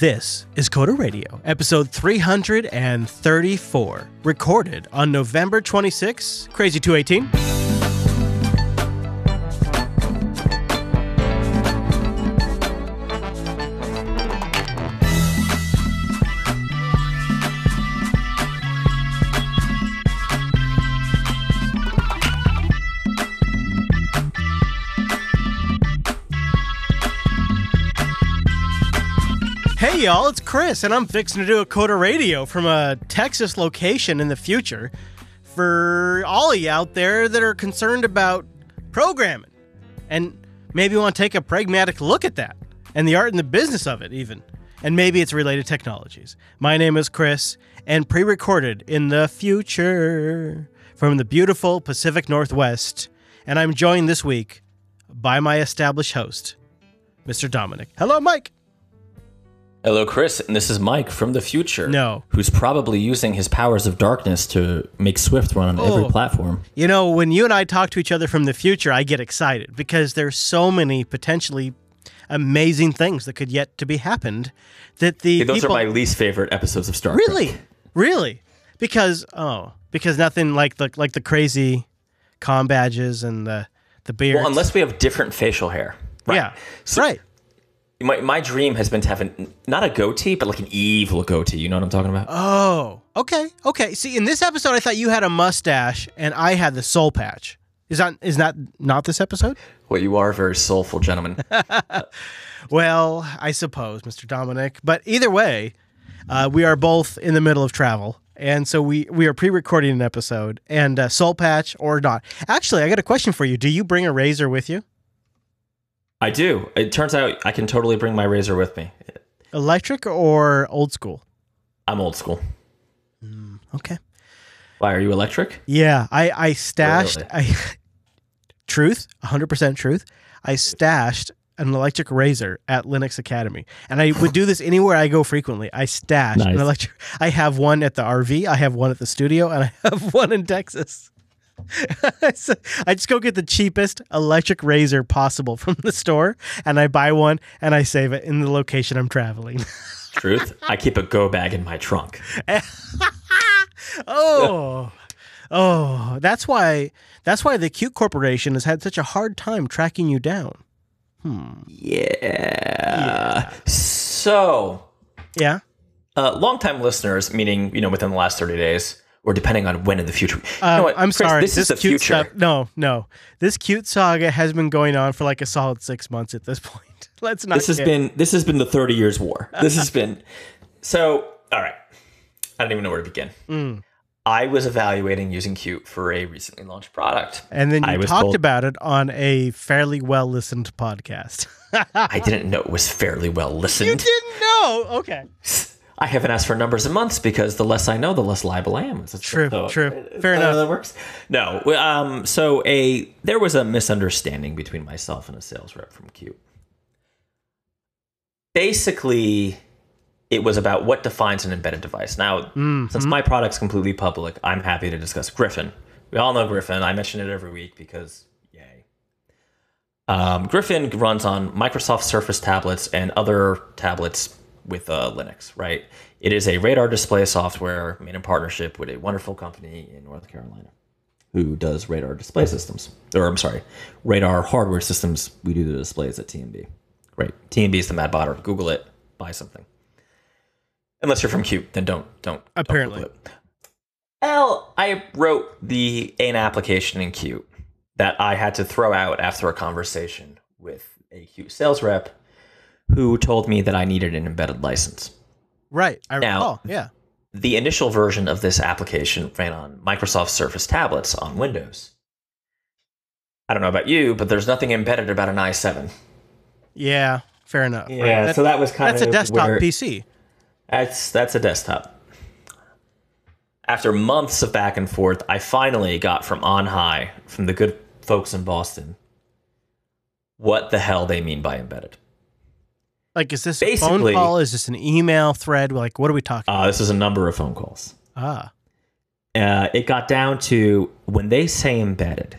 This is Coder Radio, episode 334, recorded on November 26, Crazy 218. Hey y'all, it's Chris, and I'm fixing to do a Coder Radio from a Texas location in the future for all of you out there that are concerned about programming and maybe want to take a pragmatic look at that and the art and the business of it, even. And maybe it's related technologies. My name is Chris, and pre recorded in the future from the beautiful Pacific Northwest, and I'm joined this week by my established host, Mr. Dominick. Hello, Mike. Hello, Chris, and this is Mike from the future. No. Who's probably using his powers of darkness to make Swift run on Oh. every platform. You know, when you and I talk to each other from the future, I get excited because there's so many potentially amazing things that could yet to be happened that the Hey, those people are my least favorite episodes of Star Trek. really, really, because oh, because nothing like the like the crazy com badges and the the beards. Well, unless we have different facial hair. Right. yeah, So right. My, my dream has been to have an, not a goatee, but like an evil goatee. You know what I'm talking about? Oh, okay, okay. See, in this episode, I thought you had a mustache and I had the soul patch. Is that is that not this episode? well, you are a very soulful gentleman. Well, I suppose, Mr. Dominick. But either way, uh, we are both in the middle of travel. And so we, we are pre recording an episode and uh, soul patch or not. Actually, I got a question for you. Do you bring a razor with you? I do. It turns out I can totally bring my razor with me. Electric or old school? I'm old school. Mm, okay. Why, are you electric? Yeah, I, I stashed, Really? I, truth, 100% truth. I stashed an electric razor at Linux Academy. And I would do this anywhere I go frequently. I stash an electric. I have one at the RV, I have one at the studio, and I have one in Texas. So I just go get the cheapest electric razor possible from the store and I buy one and I save it in the location I'm traveling. Truth? I keep a go bag in my trunk. Oh, oh, that's why. That's why the Qt Corporation has had such a hard time tracking you down. Hmm. Yeah. So, Yeah. uh, longtime listeners, meaning you know within the last thirty days, or depending on when in the future. You know Um, what, I'm Chris, sorry. This, is the Qt future. stuff. No, no. This Qt saga has been going on for like a solid six months at this point. Let's not. This has kid. been this has been the Thirty Years' War. This has been so. All right, I don't even know where to begin. Mm. I was evaluating using Qt for a recently launched product. And then you talked told- about it on a fairly well listened podcast. I didn't know it was fairly well listened. you didn't know? Okay. I haven't asked for numbers in months because the less I know, the less liable I am. It's- True, so- true. is Fair enough. That works. No. Um. So a there was a misunderstanding between myself and a sales rep from Qt. Basically, it was about what defines an embedded device. Now, Mm-hmm. since my product's completely public, I'm happy to discuss Griffin. We all know Griffin. I mention it every week because yay. Um, Griffin runs on Microsoft Surface tablets and other tablets with uh, Linux, right? It is a radar display software made in partnership with a wonderful company in North Carolina who does radar display systems. Or, I'm sorry, radar hardware systems. We do the displays at TMB. Great. TMB is the mad botter. Google it, buy something. Unless you're from Qt, then don't, don't. don't Apparently. Google. Well, I wrote the an application in Qt that I had to throw out after a conversation with a Qt sales rep who told me that I needed an embedded license. Right. I Now- recall. Yeah. The initial version of this application ran on Microsoft Surface tablets on Windows. I don't know about you, but there's nothing embedded about an i7. Yeah. Fair enough. right. Yeah, That- so that was kind of that's of a desktop where- PC. That's that's a desktop. After months of back and forth, I finally got from on high, from the good folks in Boston, what the hell they mean by embedded. Like, is this a phone Basically- call? Is this an email thread? Like, what are we talking? Uh, this is a number of phone calls. ah. Uh, it got down to when they say embedded,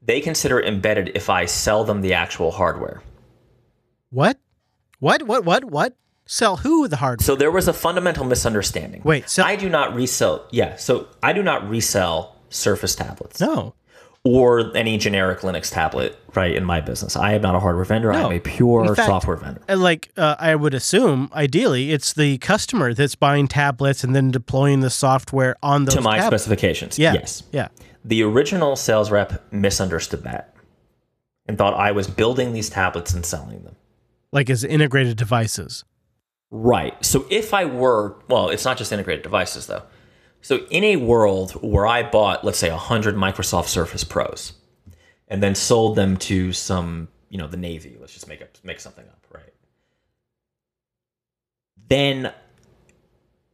they consider it embedded if I sell them the actual hardware. What? What? What? What? What? Sell who the hardware? So there was a fundamental misunderstanding. Wait, so- I do not resell. Yeah, so I do not resell Surface tablets no. Or any generic Linux tablet. Right in my business, I am not a hardware vendor. No. I'm a pure fact- software vendor. Like uh, I would assume, ideally, it's the customer that's buying tablets and then deploying the software on those To my tablets. specifications, Yeah. yes. Yeah. The original sales rep misunderstood that and thought I was building these tablets and selling them. Like as integrated devices. Right. So if I were, well, it's not just integrated devices though. So in a world where I bought, let's say, 100 Microsoft Surface Pros and then sold them to some, you know, the Navy, let's just make up make something up, right? Then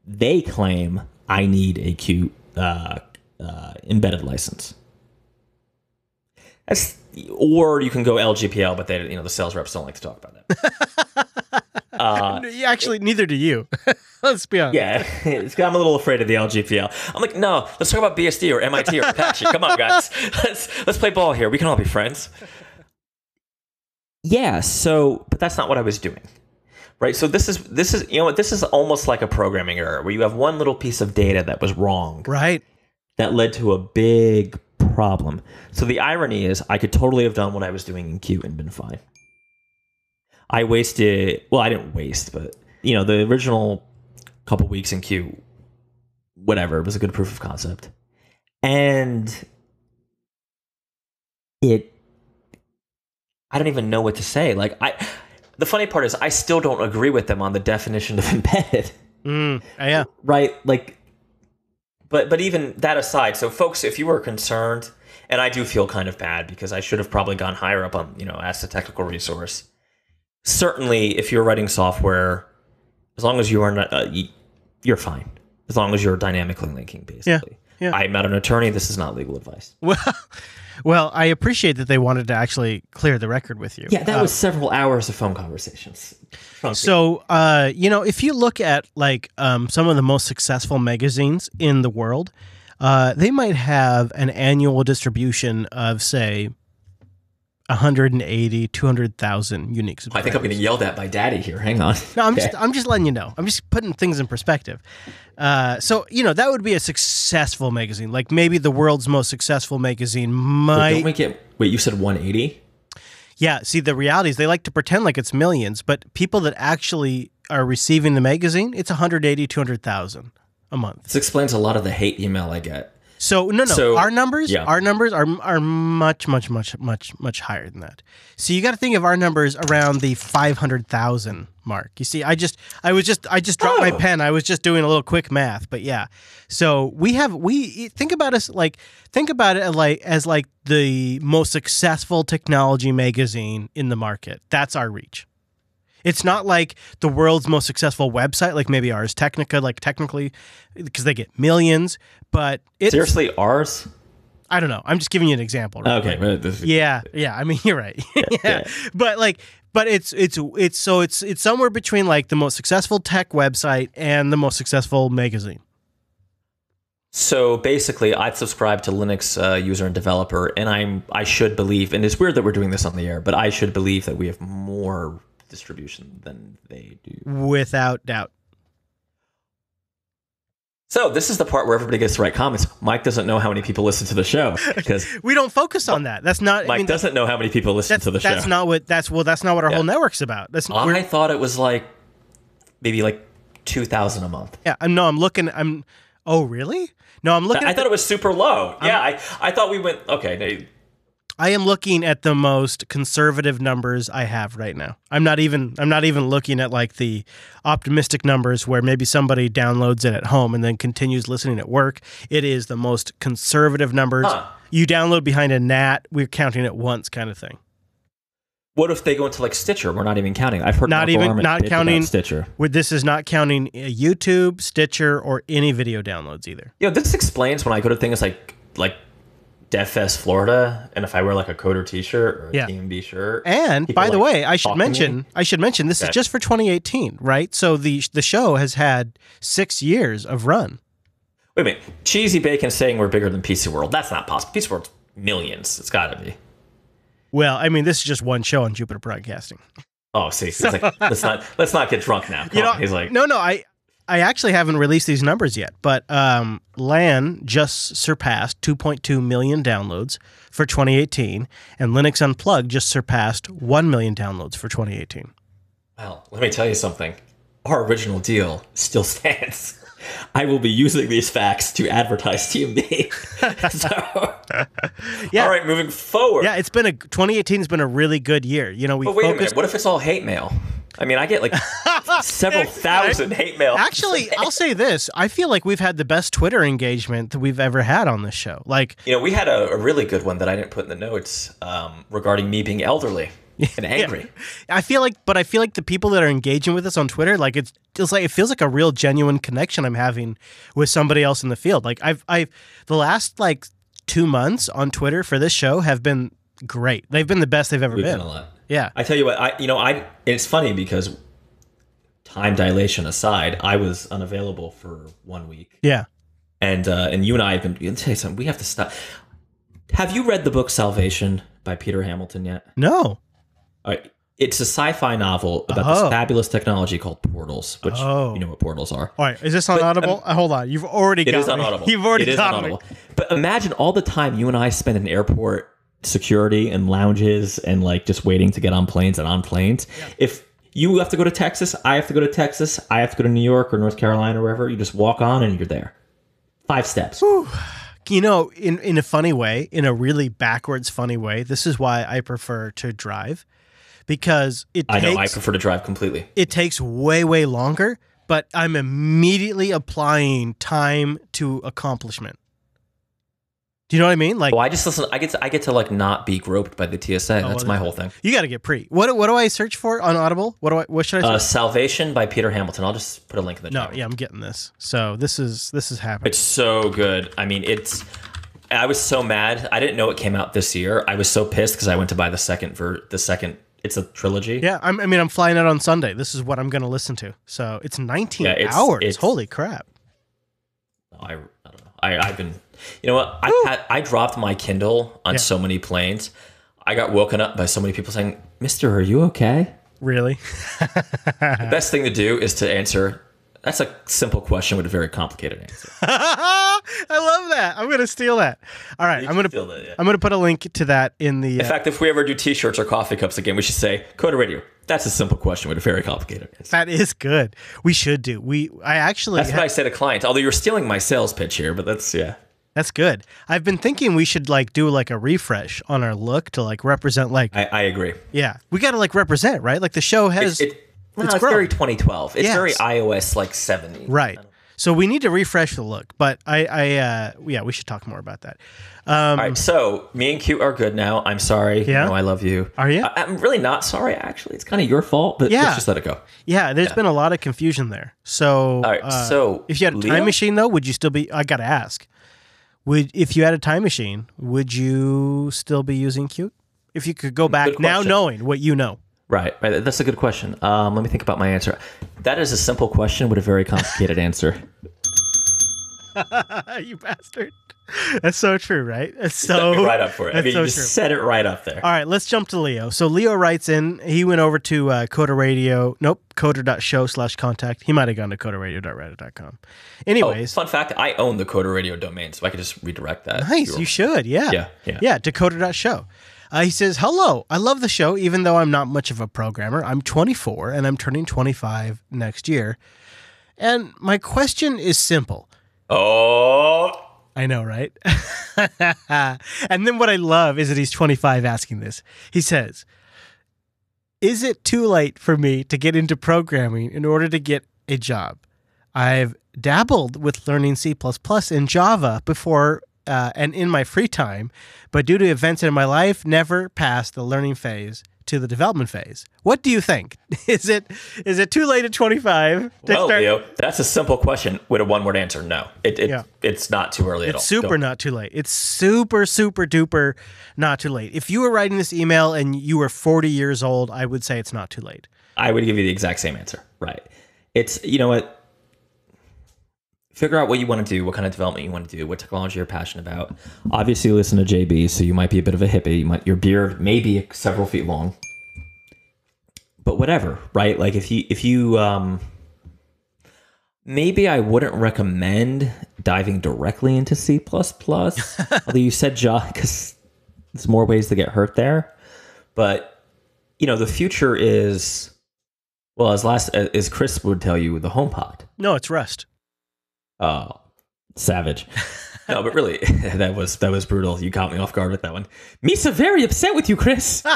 they claim I need a Q uh, uh, embedded license. That's, or you can go LGPL, but they, you know, the sales reps don't like to talk about that. uh, Actually, neither do you. Let's be honest. yeah, it's, I'm a little afraid of the LGPL. I'm like, no, let's talk about BSD or MIT or Apache. Come on, guys, let's let's play ball here. We can all be friends. Yeah. So, but that's not what I was doing, right? So this is this is you know what this is almost like a programming error where you have one little piece of data that was wrong Right. that led to a big problem. So the irony is, I could totally have done what I was doing in Qt and been fine. I wasted, well, I didn't waste, but you know, the original couple weeks in Qt, whatever, it was a good proof of concept, and it, I don't even know what to say. Like I, the funny part is, I still don't agree with them on the definition of embedded Mm, yeah. right like but but even that aside so folks if you were concerned and i do feel kind of bad because i should have probably gone higher up on you know as a technical resource certainly if you're writing software as long as you are not uh, you're fine as long as you're dynamically linking basically yeah. yeah. i'm not an attorney this is not legal advice Well, well, I appreciate that they wanted to actually clear the record with you. yeah that Uh, was several hours of phone conversations So, uh, you know, if you look at like um, some of the most successful magazines in the world, uh, they might have an annual distribution of, say, 180, 200,000 unique subscribers. i think i'm getting yelled at by daddy here hang on No, I'm Okay. just I'm just letting you know. I'm just putting things in perspective. Uh, so you know that would be a successful magazine, like maybe the world's most successful magazine Wait, might. don't we get wait you said 180 Yeah, see, the reality is they like to pretend like it's millions, but people that actually are receiving the magazine, it's 180, 200,000 a month. this explains a lot of the hate email i get So no, no, So- our numbers, yeah. our numbers are are much, much, much, much, much higher than that. So you got to think of our numbers around the 500,000 mark. You see, I just, I was just, I just dropped my Oh. pen. I was just doing a little quick math, but yeah. So we have, we think about us like, think about it like as like the most successful technology magazine in the market. That's our reach. It's not like the world's most successful website, like maybe Ars Technica, like technically, because they get millions. But it's Seriously, ours? I don't know. I'm just giving you an example. Right? Okay, Yeah, yeah. I mean, you're right. yeah. but like, but it's it's it's so it's it's somewhere between like the most successful tech website and the most successful magazine. So basically, I've subscribed to Linux uh, user and developer, and I'm I should believe, and it's weird that we're doing this on the air, but I should believe that we have more distribution than they do. Without doubt. So this is the part where everybody gets to write comments. Mike doesn't know how many people listen to the show because We don't focus on that. That's not. Mike I mean, doesn't know how many people listen to the that's show. That's not what that's well. That's not what our whole network's about. That's I thought it was like maybe like two thousand a month. yeah. I'm no. I'm looking. I'm. Oh really? No, I'm looking. I thought it was super low. Yeah, I I thought we went okay. I am looking at the most conservative numbers I have right now. I'm not even I'm not even looking at like the optimistic numbers where maybe somebody downloads it at home and then continues listening at work. It is the most conservative numbers. Huh. You download behind a NAT, we're counting it once kind of thing. What if they go into like Stitcher? We're not even counting. I've heard Not even- not counting- Stitcher. Where this is not counting uh, YouTube, Stitcher, or any video downloads either. You know, this explains when I go to things like like DevFest Florida, and if I wear like a Coder T-shirt or a Yeah. TMB shirt, And by the like, way, I should mention I should mention this is just for 2018, right? So the the show has had 6 years of run. Wait a minute, Cheesy Bacon saying we're bigger than PC World. That's not possible. PC World's millions. It's got to be. Well, I mean, this is just one show on Jupiter Broadcasting. Oh, see, he's like, let's not let's not get drunk now. Come You know, on. He's like, no, no, I, I actually haven't released these numbers yet, but um, LAN just surpassed 2.2 million downloads for 2018, and Linux Unplugged just surpassed 1 million downloads for 2018. well, let me tell you something. Our original deal still stands. I will be using these facts to advertise TMB. so, Yeah. all right, moving forward. Yeah, it's been a 2018 has been a really good year. You know, we But wait a minute. What if it's all hate mail? I mean, I get like several thousand hate mail. Actually, I'll say this: I feel like we've had the best Twitter engagement that we've ever had on this show. Like, You know, we had a, a really good one that I didn't put in the notes um, regarding me being elderly and angry. I feel like, but I feel like the people that are engaging with us on Twitter, like it's just like it feels like a real genuine connection I'm having with somebody else in the field. Like I've, I've the last like two months on Twitter for this show have been great. They've been the best they've ever We've been. lot. Yeah, I tell you what, I you know, I it's funny because time dilation aside, I was unavailable for one week, yeah. and uh, and you and I have been. I'll tell you something. We have to stop. Have you read the book Salvation by Peter Hamilton yet? No. All right. It's a sci-fi novel about Oh. this fabulous technology called portals, which Oh. you know what portals are. All right. Is this on Audible? Uh, hold on. You've already It got is on Audible. You've already it is got on me. Audible. But imagine all the time you and I spend in airport security and lounges and like just waiting to get on planes and on planes. If you have to go to Texas, I have to go to Texas, I have to go to New York or North Carolina or wherever, you just walk on and you're there. Five steps. You know, in in a funny way, in a really backwards funny way, this is why I prefer to drive because it I takes know, I prefer to drive completely. it takes way way longer, but I'm immediately applying time to accomplishment. Do you know what I mean? Like Oh, I just listen. I get to, I get to like not be groped by the TSA. That's my whole thing. you got to get pre. What what do I search for on Audible? What do I what should I Uh, search? Salvation by Peter Hamilton. I'll just put a link in the chat. no, yeah, I'm getting this. So this is this is happening. It's so good. I mean, it's. I was so mad. I didn't know it came out this year. I was so pissed because I went to buy the second ver the second. It's a trilogy. Yeah, I'm, I mean, I'm flying out on Sunday. This is what I'm going to listen to. So it's 19 Yeah, it's- hours. it's- Holy crap! I, I don't know. I, I've been. You know what? I had, I dropped my Kindle on Yeah. so many planes. I got woken up by so many people saying, "Mister, are you okay?" Really? The best thing to do is to answer. That's a simple question with a very complicated answer. I love that. I'm going to steal that. All right, I'm going to Feel that, yeah. I'm going to put a link to that in the. In Uh, fact, if we ever do T-shirts or coffee cups again, we should say Coder Radio. That's a simple question with a very complicated answer. that is good. We should do. We I actually That's what I say to clients. Although you're stealing my sales pitch here, but that's yeah. That's good. I've been thinking we should like do like a refresh on our look to like represent like I, I agree. yeah we got to like represent right like the show has It, well, It's it's, very 2012. It's Yes. very iOS like 70. right. So we need to refresh the look, but I I uh, yeah we should talk more about that. Um, All right, so me and Qt are good now. I'm sorry. Yeah? Know, I love you. Are you? I, am really not sorry. Actually, it's kind of your fault. But Yeah. let's just let it go. Yeah, there's been a lot of confusion there. So, All right, uh, so if you had a time Leo? machine, though, would you still be? I gotta ask. Would if you had a time machine, would you still be using Qt? If you could go back now, knowing what you know. Right, right. That's a good question. Um, let me think about my answer. That is a simple question with a very complicated answer. you bastard. That's so true, right? It's so right up for it. I mean, so you just true. set it right up there. All right, let's jump to Leo. So Leo writes in. He went over to uh, Coder Radio. Nope, coder.show slash contact. He might have gone to coderadio.reddit.com. Oh, Anyways, fun fact: I own the Coder Radio domain, so I could just redirect that. Nice. You're- You should. Yeah. Yeah, yeah. Yeah. Decoder.show. Uh, he says, Hello. I love the show, even though I'm not much of a programmer. I'm 24 and I'm turning 25 next year. And my question is simple. Oh, I know, right? and then what I love is that he's 25 asking this. He says, Is it too late for me to get into programming in order to get a job? I've dabbled with learning C and Java before uh, and in my free time, but due to events in my life, never passed the learning phase to the development phase. What do you think? Is it is it too late at 25 to well, start? Leo, that's a simple question with a one-word answer. No, it, it Yeah. it's not too early at all. It's super not too late. It's super, super duper not too late. If you were writing this email and you were 40 years old, I would say it's not too late. I would give you the exact same answer. Right. It's you know what. Figure out what you want to do, what kind of development you want to do, what technology you're passionate about. Obviously, listen to JB, so you might be a bit of a hippie. You might, your beard may be several feet long, but whatever, right? Like if you if you um maybe I wouldn't recommend diving directly into C++. Although you said Java cuz there's more ways to get hurt there. But you know, the future is well, as last as Chris would tell you, the home HomePod. No, it's Rust. Oh, savage. no, but really, that was that was brutal. You caught me off guard with that one. Misa very upset with you, Chris.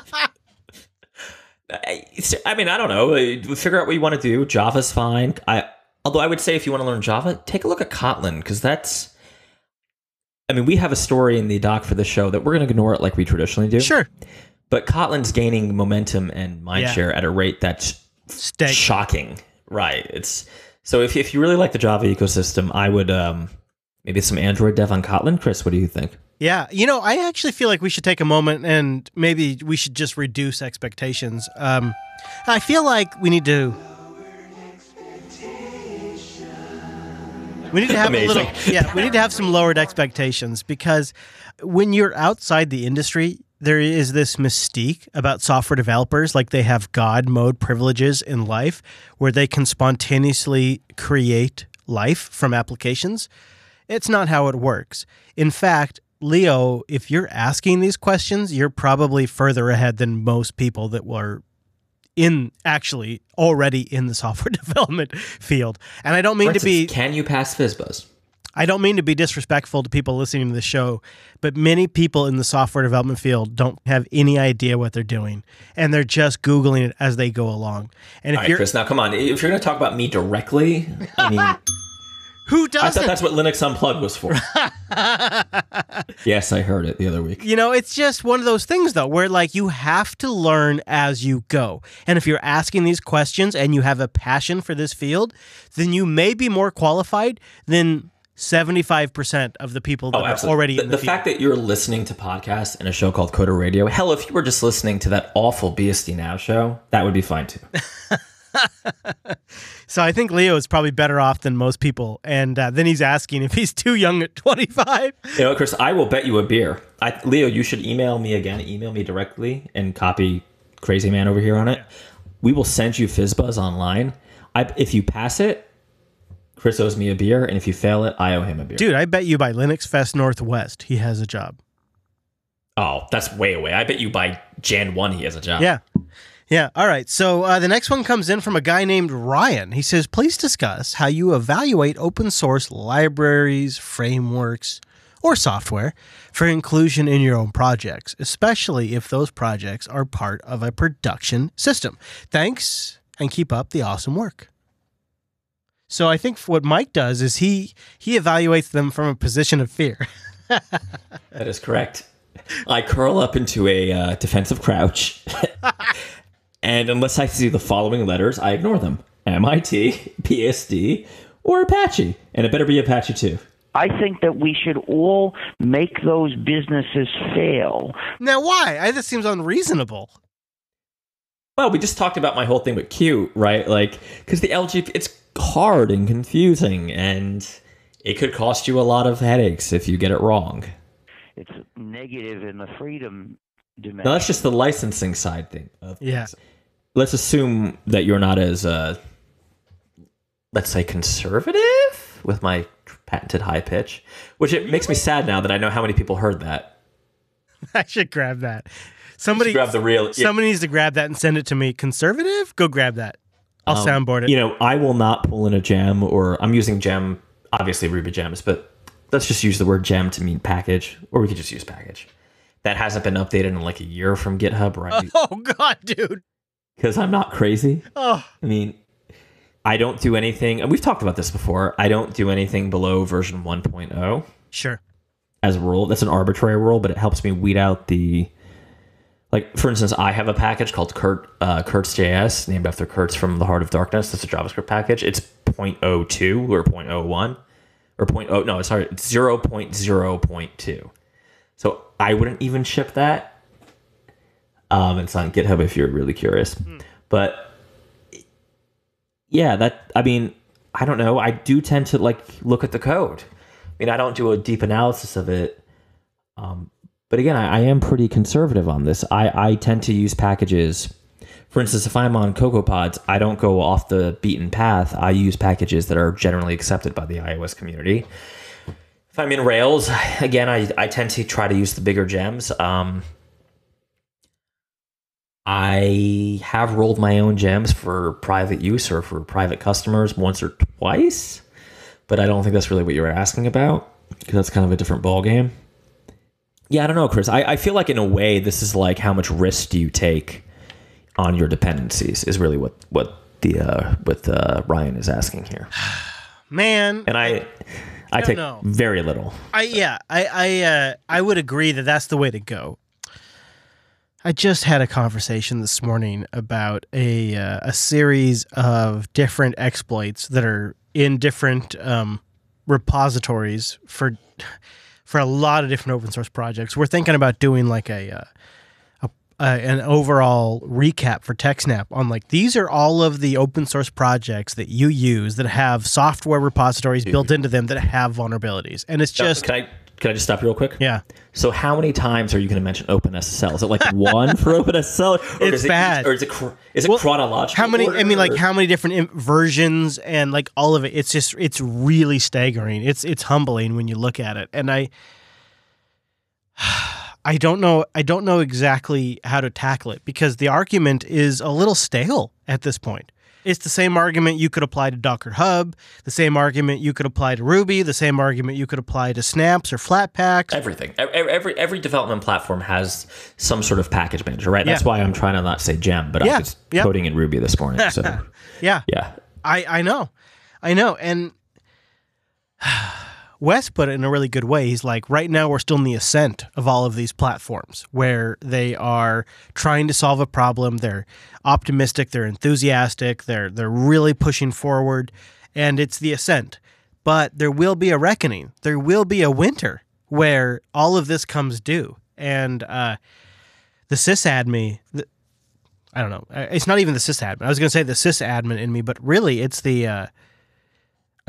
I, I mean, I don't know. Uh, figure out what you want to do. Java's fine. I although I would say if you want to learn Java, take a look at Kotlin because that's. I mean, we have a story in the doc for the show that we're going to ignore it like we traditionally do. Sure. But Kotlin's gaining momentum and mindshare Yeah. at a rate that's Stag- shocking. Right. It's so if if you really like the Java ecosystem, I would um maybe some Android dev on Kotlin. Chris, what do you think? Yeah, you know, I actually feel like we should take a moment and maybe we should just reduce expectations. Um, I feel like we need to. We need to have a little, yeah. We need to have some lowered expectations because when you're outside the industry, there is this mystique about software developers, like they have God mode privileges in life, where they can spontaneously create life from applications. It's not how it works. In fact, Leo, if you're asking these questions, you're probably further ahead than most people that were in actually already in the software development field. And I don't mean For to be can you pass FizzBuzz? I don't mean to be disrespectful to people listening to the show, but many people in the software development field don't have any idea what they're doing, and they're just googling it as they go along. And if right, you're Chris. Now, come on. If you're going to talk about me directly, I mean, who doesn't, I thought that's what Linux Unplugged was for. yes, I heard it the other week. you know, it's just one of those things though, where like you have to learn as you go. And if you're asking these questions and you have a passion for this field, then you may be more qualified than 75% of the people that Oh, are already the, in the, the fact that you're listening to podcasts in a show called Coder Radio. Hell, if you were just listening to that awful BSD Now show, that would be fine too. So I think Leo is probably better off than most people. And uh, then he's asking if he's too young at 25. You know, Chris, I will bet you a beer. I, Leo, you should email me again. Email me directly and copy Crazy Man over here on it. We will send you FizzBuzz online. I, if you pass it, Chris owes me a beer, and if you fail it, I owe him a beer. Dude, I bet you by Linux Fest Northwest, he has a job. Oh, that's way away. I bet you by Jan one he has a job. Yeah. Yeah. All right. So uh, the next one comes in from a guy named Ryan. He says, please discuss how you evaluate open source libraries, frameworks, or software for inclusion in your own projects, especially if those projects are part of a production system. Thanks and keep up the awesome work. So I think what Mike does is he he evaluates them from a position of fear. That is correct. I curl up into a uh, defensive crouch, and unless I see the following letters, I ignore them: MIT, BSD, or Apache, and it better be Apache too. I think that we should all make those businesses fail. now, why? I, this seems unreasonable. Well, we just talked about my whole thing with Qt, right? Like, because the LG, it's hard and confusing, and it could cost you a lot of headaches if you get it wrong. It's negative in the freedom dimension. Now, that's just the licensing side thing. Of Yeah. Let's assume that you're not as, uh, let's say, conservative with my patented high pitch, which it makes me sad now that I know how many people heard that. I should grab that. Somebody Grab the real. Somebody needs to grab that and send it to me. Conservative? Go grab that. I'll Um, soundboard it. You know, I will not pull in a gem, or I'm using gem, obviously Ruby gems, but let's just use the word gem to mean package, or we could just use package. That hasn't been updated in like a year from GitHub, right? oh God, dude. Because I'm not crazy. Oh, I mean, I don't do anything, and we've talked about this before. I don't do anything below version 1.0 sure. as a rule. That's an arbitrary rule, but it helps me weed out the. Like, for instance, I have a package called Kurt, uh, Kurtz.js, named after Kurtz from the Heart of Darkness. That's a JavaScript package. It's 0.02 or 0.01 or 0.0. No, sorry, it's 0.0.2. So I wouldn't even ship that. Um, it's on GitHub if you're really curious. But yeah, that I mean, I don't know. I do tend to like look at the code. I mean, I don't do a deep analysis of it. Um, but again, I, I am pretty conservative on this. I, I tend to use packages For instance, if I'm on CocoaPods, I don't go off the beaten path. I use packages that are generally accepted by the iOS community. If I'm in Rails, again, I, I tend to try to use the bigger gems. Um, I have rolled my own gems for private use or for private customers once or twice, but I don't think that's really what you were asking about because that's kind of a different ballgame. Yeah, I don't know, Chris. I, I feel like in a way, this is like how much risk do you take on your dependencies is really what what the uh, what uh, Ryan is asking here. Man, And I I, don't take know. very little. I yeah, I I uh, I would agree that that's the way to go. I just had a conversation this morning about a uh, a series of different exploits that are in different um, repositories for for a lot of different open source projects. We're thinking about doing like a, uh, a, a an overall recap for TechSnap on like these are all of the open source projects that you use that have software repositories built into them that have vulnerabilities, and it's just can I can I just stop you real quick? yeah. So how many times are you going to mention OpenSSL? Is it like one for OpenSSL? Or It's is it, bad. Or is it cr- is it Well, chronological? How many? I mean, like how many different im- versions and like all of it. It's just it's really staggering. It's it's humbling when you look at it, and I I don't know I don't know exactly how to tackle it because the argument is a little stale at this point. It's the same argument you could apply to Docker Hub, the same argument you could apply to Ruby, the same argument you could apply to Snaps or Flatpaks. everything. Every, every every development platform has some sort of package manager, right? That's Yeah. why I'm trying to not say gem, but Yeah. I was Yep. coding in Ruby this morning. So Yeah, yeah, I I know, I know, and Wes put it in a really good way. He's like, right now we're still in the ascent of all of these platforms where they are trying to solve a problem. They're optimistic, they're enthusiastic, they're they're really pushing forward, and it's the ascent. But there will be a reckoning. There will be a winter where all of this comes due, and uh, the sysadmin. The, I don't know. Uh, It's not even the sysadmin. I was going to say the sysadmin in me, but really it's the uh,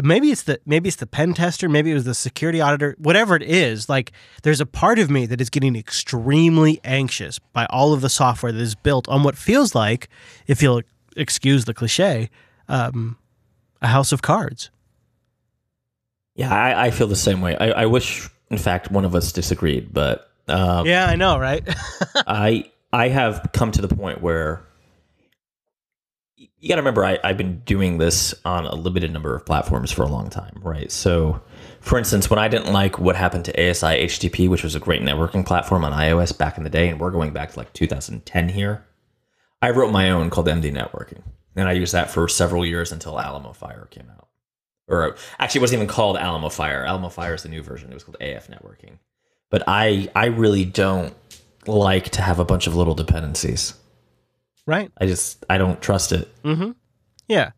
maybe it's the maybe it's the pen tester, maybe it was the security auditor, whatever it is. Like there's a part of me that is getting extremely anxious by all of the software that is built on what feels like, if you'll excuse the cliche, um, a house of cards. yeah, I, I feel the same way. I, I wish, in fact, one of us disagreed, but um, Yeah, I know, right? I I have come to the point where you got to remember I, I've been doing this on a limited number of platforms for a long time, right? So, for instance, when I didn't like what happened to ASI HTTP, which was a great networking platform on iOS back in the day, and we're going back to like 2010 here, I wrote my own called MD Networking, and I used that for several years until Alamofire came out. Or actually, it wasn't even called Alamofire. Alamo Fire is the new version. It was called AFNetworking. But I I really don't like to have a bunch of little dependencies. Right. I just I don't trust it. Mm-hmm. Yeah,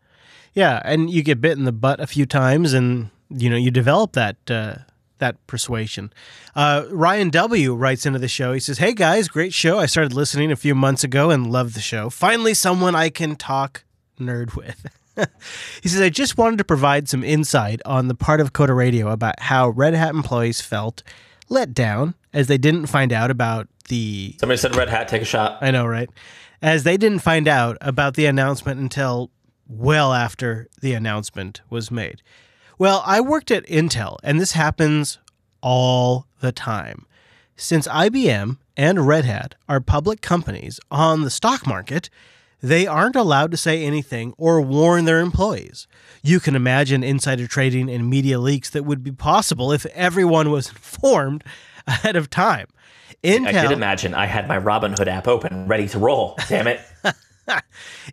yeah, and you get bit in the butt a few times, and you know you develop that uh, that persuasion. Uh, Ryan W writes into the show. He says, "Hey guys, great show. I started listening a few months ago and love the show. Finally, someone I can talk nerd with." he says, "I just wanted to provide some insight on the part of Coder Radio about how Red Hat employees felt let down as they didn't find out about the Somebody said red hat, take a shot. I know, right? As they didn't find out about the announcement until well after the announcement was made. Well, I worked at Intel, and this happens all the time. Since IBM and Red Hat are public companies on the stock market, they aren't allowed to say anything or warn their employees. You can imagine insider trading and media leaks that would be possible if everyone was informed ahead of time. Intel, I did imagine I had my Robinhood app open, ready to roll. Damn it.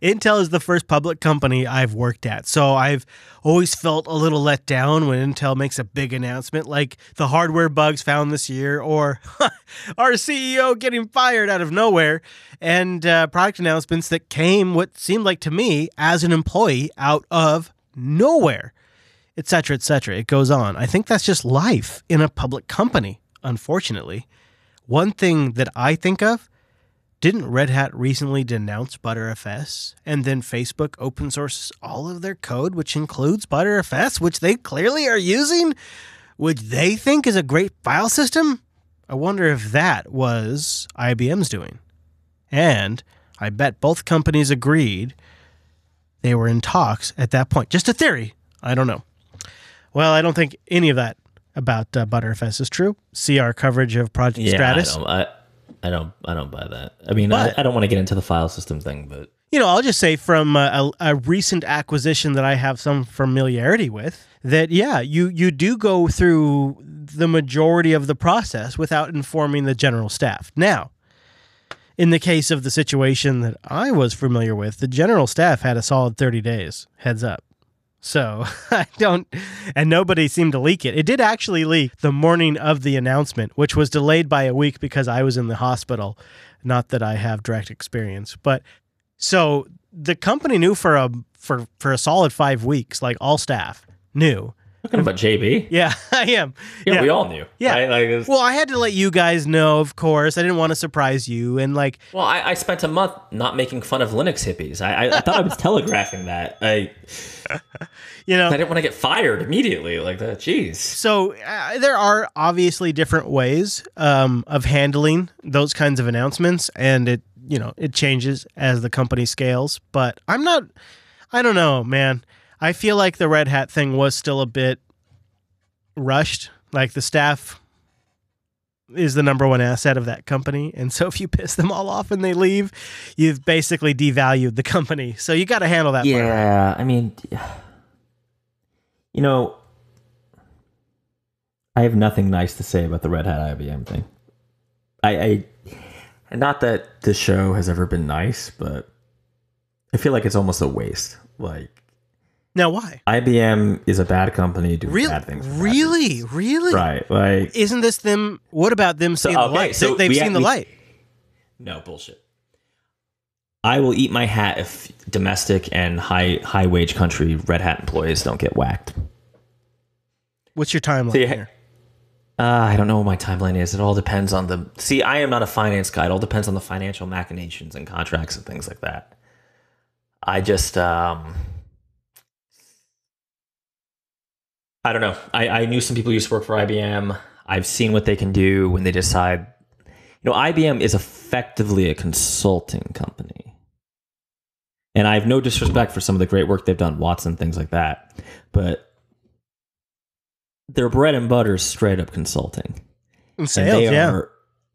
Intel is the first public company I've worked at, so I've always felt a little let down when Intel makes a big announcement like the hardware bugs found this year or our CEO getting fired out of nowhere and uh, product announcements that came what seemed like to me as an employee out of nowhere, etc., etc. It goes on. I think that's just life in a public company, unfortunately. One thing that I think of didn't Red Hat recently denounce Btrfs and then Facebook open sources all of their code, which includes Btrfs, which they clearly are using, which they think is a great file system? I wonder if that was IBM's doing. And I bet both companies agreed they were in talks at that point. Just a theory. I don't know. Well, I don't think any of that about uh, Btrfs is true. See our coverage of Project Yeah, Stratis. I don't, I, I don't, I don't buy that. I mean, But- I, I don't want to get into the file system thing, but You know, I'll just say from a, a, a recent acquisition that I have some familiarity with that, yeah, you, you do go through the majority of the process without informing the general staff. Now, in the case of the situation that I was familiar with, the general staff had a solid 30 days, heads up. So I don't, and nobody seemed to leak it. It did actually leak the morning of the announcement, which was delayed by a week because I was in the hospital. Not that I have direct experience, but so the company knew for a for for a solid five weeks, like all staff knew. Talking about JB. Yeah, I am. Yeah, we all knew. Yeah. right? Like, it's- Well, I had to let you guys know, of course. I didn't want to surprise you, and like, well, I, I spent a month not making fun of Linux hippies. I, I, I thought I was telegraphing that. I, you know, I didn't want to get fired immediately. Like that. Jeez. So uh, there are obviously different ways um, of handling those kinds of announcements, and it you know it changes as the company scales. But I'm not. I don't know, man. I feel like the Red Hat thing was still a bit rushed. Like the staff is the number one asset of that company, and so if you piss them all off and they leave, you've basically devalued the company. So you got to handle that. part. Yeah, I mean, you know, I have nothing nice to say about the Red Hat IBM thing. I, I not that this show has ever been nice, but I feel like it's almost a waste. Like Now, why? IBM is a bad company doing Really? bad things. Really? Really? Right. Like Isn't this them? What about them seeing the okay, light? so they, have seen the we- light. no bullshit. I will eat my hat if domestic and high high wage country Red Hat employees don't get whacked. What's your timeline So ha- here? Uh, I don't know what my timeline is. It all depends on the. See, I am not a finance guy. It all depends on the financial machinations and contracts and things like that. I just, um, I don't know. I, I knew some people who used to work for IBM. I've seen what they can do when they decide. You know, IBM is effectively a consulting company. And I have no disrespect for some of the great work they've done, Watson, things like that. But their bread and butter is straight up consulting. In And sales, they yeah. are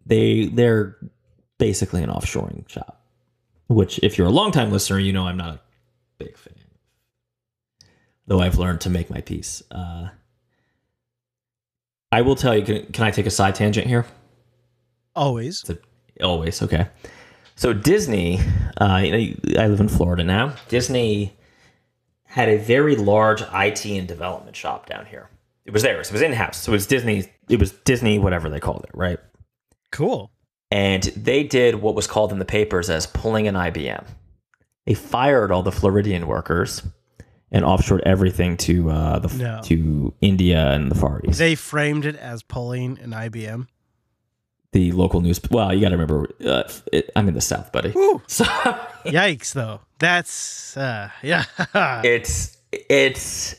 they they're basically an offshoring shop. Which if you're a longtime listener, you know I'm not a big fan. Though I've learned to make my peace. Uh, I will tell you, can, can I take a side tangent here? Always. A- always okay. So Disney, uh, you know, I live in Florida now. Disney had a very large IT and development shop down here. It was theirs. It was in house. So it was Disney. It was Disney, whatever they called it, right? Cool. And they did what was called in the papers as pulling an IBM. They fired all the Floridian workers and offshored everything to uh, the No. to India and the Far East. They framed it as pulling an IBM. the local news. Well, you got to remember, uh, it, I'm in the South, buddy. Woo. So Yikes, though. That's uh, yeah. it's it's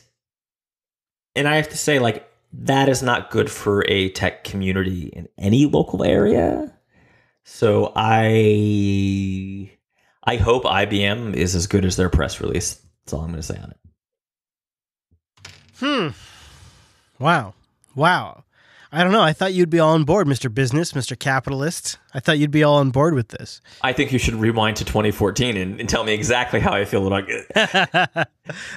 and i have to say like that is not good for a tech community in any local area so i i hope ibm is as good as their press release that's all i'm going to say on it hmm. Wow. Wow. I don't know. I thought you'd be all on board, Mr. Business, Mr. Capitalist. I thought you'd be all on board with this. i think you should rewind to 2014 and, and tell me exactly how i feel about it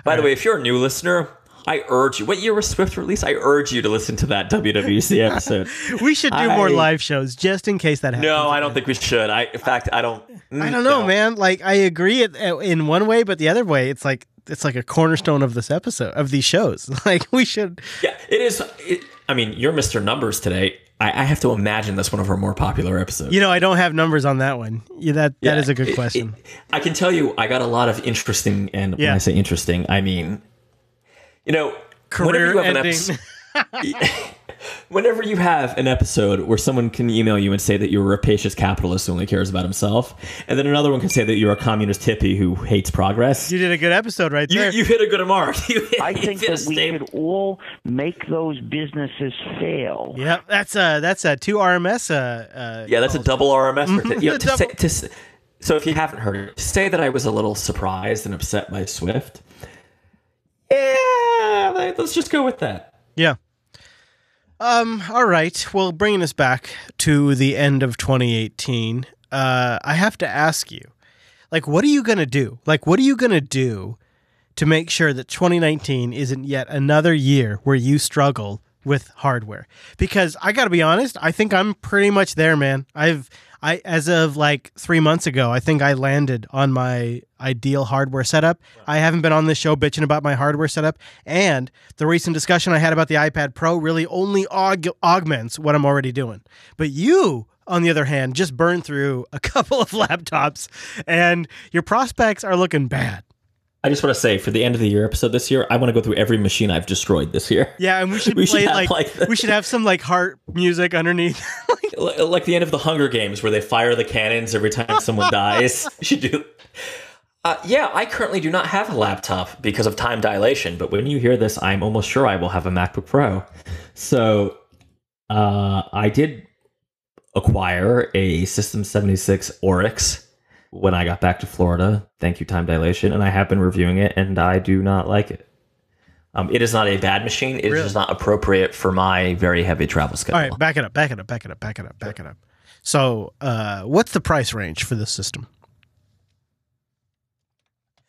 by the way if you're a new listener I urge you. What year was Swift released? I urge you to listen to that WWC episode. we should do more live shows just in case that happens. No, I don't think we should. I, in fact, I don't. I mm, don't know, no. man. Like I agree uh, in one way, but the other way, it's like it's like a cornerstone of this episode of these shows. Like we should. Yeah, it is. It, I mean, you're Mr. Numbers today. I, I have to imagine that's one of our more popular episodes. You know, I don't have numbers on that one. Yeah, that that Yeah, is a good it- question. it- I can tell you, I got a lot of interesting, and when I say interesting, I mean, you know, whenever Career you have an ending. episode, whenever you have an episode where someone can email you and say that you're a rapacious capitalist who only cares about himself, and then another one can say that you're a communist hippie who hates progress. you did a good episode right You, there. you hit a good mark. You hit, I think hit a that we staple. should all make those businesses fail. yeah, that's a that's a two RMS. Uh, uh, Yeah, that's a double RMS. You know, to, Double- say, to, So if you haven't heard it, to say that I was a little surprised and upset by Swift, yeah, let's just go with that. Yeah. Um. All right. Well, bringing us back to the end of 2018, uh, I have to ask you, like, what are you gonna do? Like, what are you gonna do to make sure that 2019 isn't yet another year where you struggle with hardware? Because I got to be honest, I think I'm pretty much there, man. I've I as of like three months ago, I think I landed on my ideal hardware setup. I haven't been on this show bitching about my hardware setup, and the recent discussion I had about the iPad Pro really only aug- augments what I'm already doing. But you, on the other hand, just burned through a couple of laptops, and your prospects are looking bad. I just want to say for the end of the year episode this year, I want to go through every machine I've destroyed this year. Yeah, and we should We should play have, like, like, the- we should have some like heart music underneath. L- like the end of the Hunger Games, where they fire the cannons every time someone dies. You should do. Uh, yeah, I currently do not have a laptop because of time dilation. But when you hear this, I'm almost sure I will have a MacBook Pro. So uh, I did acquire a System 76 Oryx when I got back to Florida. Thank you, time dilation, and I have been reviewing it, and I do not like it. Um, it is not a bad machine. It is Really? just not appropriate for my very heavy travel schedule. All right, back it up, back it up, back it up, back it up, back it up. So, uh, what's the price range for this system?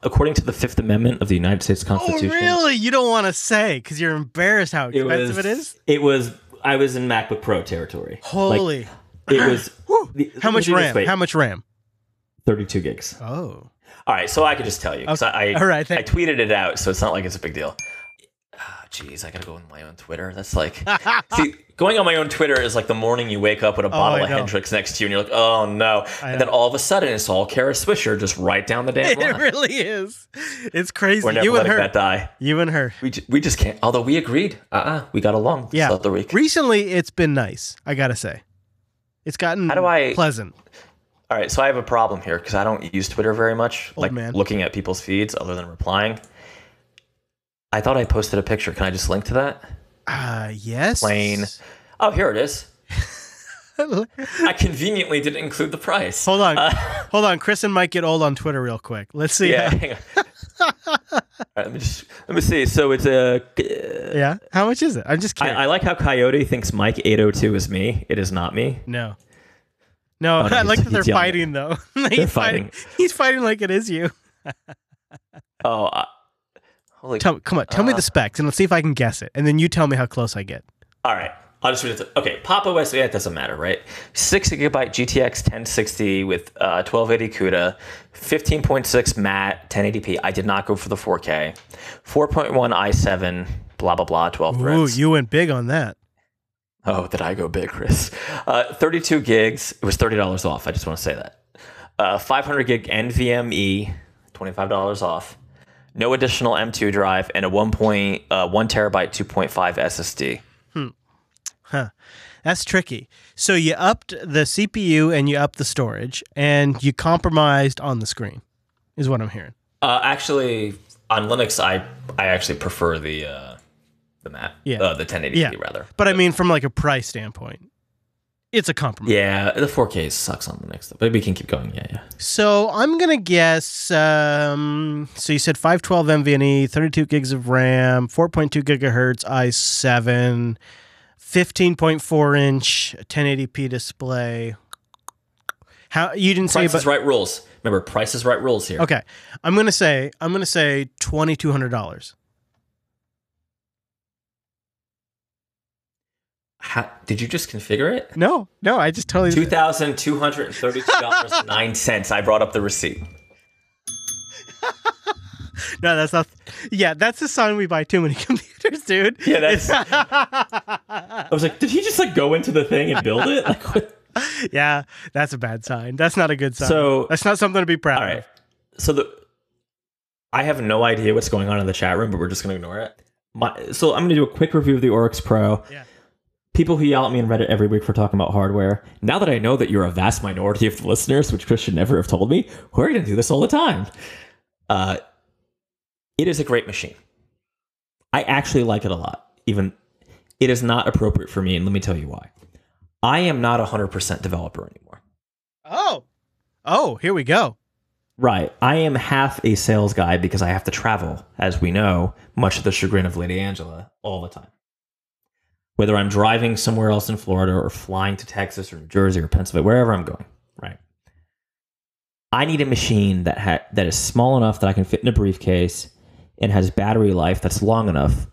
According to the Fifth Amendment of the United States Constitution, Oh, really? You don't want to say because you're embarrassed how it expensive was. it is. It was. I was in MacBook Pro territory. Like, Holy! it was. The- how much let me do this, RAM? How much RAM? Thirty-two gigs. Oh, All right, so I could just tell you 'cause I, All right, I tweeted it out, so it's not like it's a big deal. Ah, Jeez, I gotta go on my own Twitter. That's like, see, going on my own Twitter is like the morning you wake up with a bottle Oh, of know. Hendrick's next to you, and you're like, oh no, and then all of a sudden it's all Kara Swisher just right down the damn it really is. It's crazy. We're never you and letting her. that die. You and her. We, we just can't. Although we agreed, uh, uh we got along this Yeah. other week. Recently, it's been nice. I gotta say, it's gotten How do I- pleasant. All right, so I have a problem here because I don't use Twitter very much, like man. looking at people's feeds other than replying. I thought I posted a picture. Can I just link to that? Uh, yes. Plain. Oh, here it is. I conveniently didn't include the price. Hold on, hold on. Chris and Mike get old on Twitter real quick. Let's see. Yeah. how- hang on. All right, let me just let me see. So it's a. yeah. How much is it? I'm just I, kidding. I like how Coyote thinks Mike eight hundred two is me. It is not me. no. No, Oh, no, I like that they're fighting though. he's fighting. He's fighting like it is you. Oh, uh, holy. Tell, come on, tell me Uh. the specs, and let's see if I can guess it, and then you tell me how close I get. All right. I'll just read it. To, okay, Pop OS, yeah, it doesn't matter, right? 6 gigabyte GTX 1060 with uh, 1280 CUDA, 15.6 matte, 1080p. I did not go for the 4K. 4.1 i7, blah, blah, blah, 12 Ooh, threads. you went big on that. Oh, did I go big, Chris? Uh, 32 gigs. It was $30 off. I just want to say that. Uh, 500 gig NVMe, $25 off. No additional M2 drive, and a 1. Point, uh, 1 terabyte 2.5 SSD. Huh. That's tricky. So you upped the CPU and you upped the storage, and you compromised on the screen, is what I'm hearing. Uh, actually, on Linux, I I actually prefer the uh, the matte, Yeah. uh, the 1080p Yeah. rather. But I mean, from like a price standpoint, it's a compromise. Yeah, the 4K sucks on Linux, though, but we can keep going. Yeah, yeah. So I'm gonna guess. Um, so you said 512 NVMe, 32 gigs of RAM, 4.2 gigahertz i7, 15.4 inch 1080p display. How you didn't say, Price but is right rules. Remember, price is right rules here. okay. I'm gonna say I'm gonna say twenty two hundred dollars. How, did you just configure it? No, no, I just totally. Two thousand two hundred and thirty-two dollars nine cents. I brought up the receipt. No, that's not. Yeah, that's the sign we buy too many computers, dude. Yeah, that's. I was like, did he just like go into the thing and build it? Like, what? yeah, that's a bad sign. That's not a good sign. So- that's not something to be proud All right. of. So the I have no idea what's going on in the chat room, but we're just gonna ignore it. My, so I'm gonna do a quick review of the Oryx Pro. Yeah. People who yell at me on Reddit every week for talking about hardware. Now that I know that you're a vast minority of the listeners, which Chris should never have told me, we're gonna do this all the time. Uh, it is a great machine. I actually like it a lot. Even it is not appropriate for me, and let me tell you why. I am not a hundred percent developer anymore. Oh, Oh, here we go. Right. I am half a sales guy because I have to travel, as we know, much to the chagrin of Lady Angela, all the time. Whether I'm driving somewhere else in Florida or flying to Texas or New Jersey or Pennsylvania, wherever I'm going, right? I need a machine that ha- that is small enough that I can fit in a briefcase and has battery life that's long enough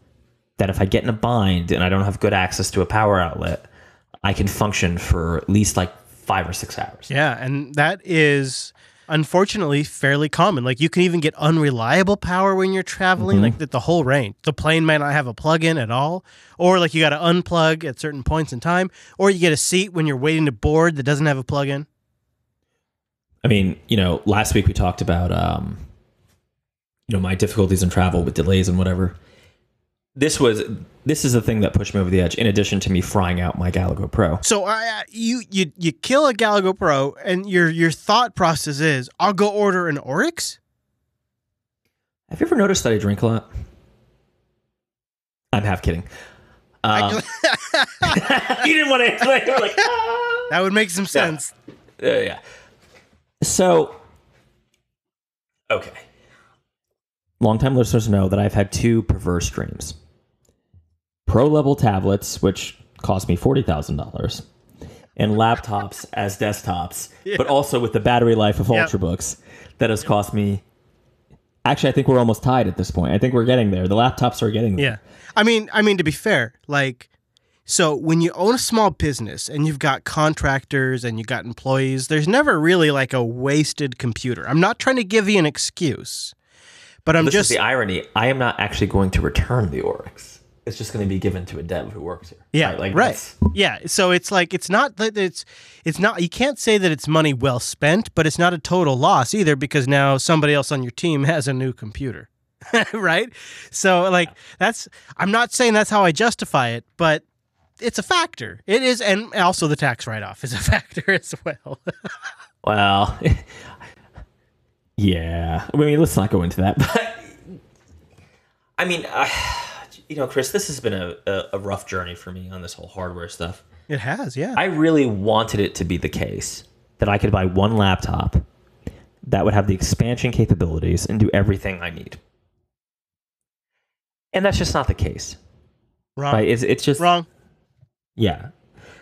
that if I get in a bind and I don't have good access to a power outlet, I can function for at least like five or six hours. Yeah, and that is unfortunately fairly common. Like you can even get unreliable power when you're traveling, Mhm. like the, the whole range. The plane might not have a plug in at all, or like you got to unplug at certain points in time, or you get a seat when you're waiting to board that doesn't have a plug in. I mean, you know, last week we talked about, um, you know, my difficulties in travel with delays and whatever. This was this is the thing that pushed me over the edge. In addition to me frying out my Galago Pro. So I, you you you kill a Galago Pro, and your your thought process is, I'll go order an Oryx. Have you ever noticed that I drink a lot? I'm half kidding. Um, you didn't want to explain. Like, "Ah." that would make some sense. Uh, yeah. So, okay. Longtime listeners know that I've had two perverse dreams pro level tablets, which cost me $40,000, and laptops as desktops, but also with the battery life of Yep. Ultrabooks that has cost me. Actually, I think we're almost tied at this point. I think we're getting there. The laptops are getting there. Yeah. I mean, I mean to be fair, like so when you own a small business and you've got contractors and you've got employees, there's never really like a wasted computer. I'm not trying to give you an excuse. But I'm This just the irony. I am not actually going to return the Oryx. It's just going to be given to a dev who works here. yeah, Right, like right. Yeah, so it's like it's not that it's it's not you can't say that it's money well spent, but it's not a total loss either because now somebody else on your team has a new computer. right? So like that's I'm not saying that's how I justify it, but it's a factor. It is and also the tax write-off is a factor as well. Well, yeah. I mean, let's not go into that. But I mean, uh, you know, Chris, this has been a, a, a rough journey for me on this whole hardware stuff. it has, yeah. I really wanted it to be the case that I could buy one laptop that would have the expansion capabilities and do everything I need. And that's just not the case, wrong. right? It's, it's just Wrong. yeah.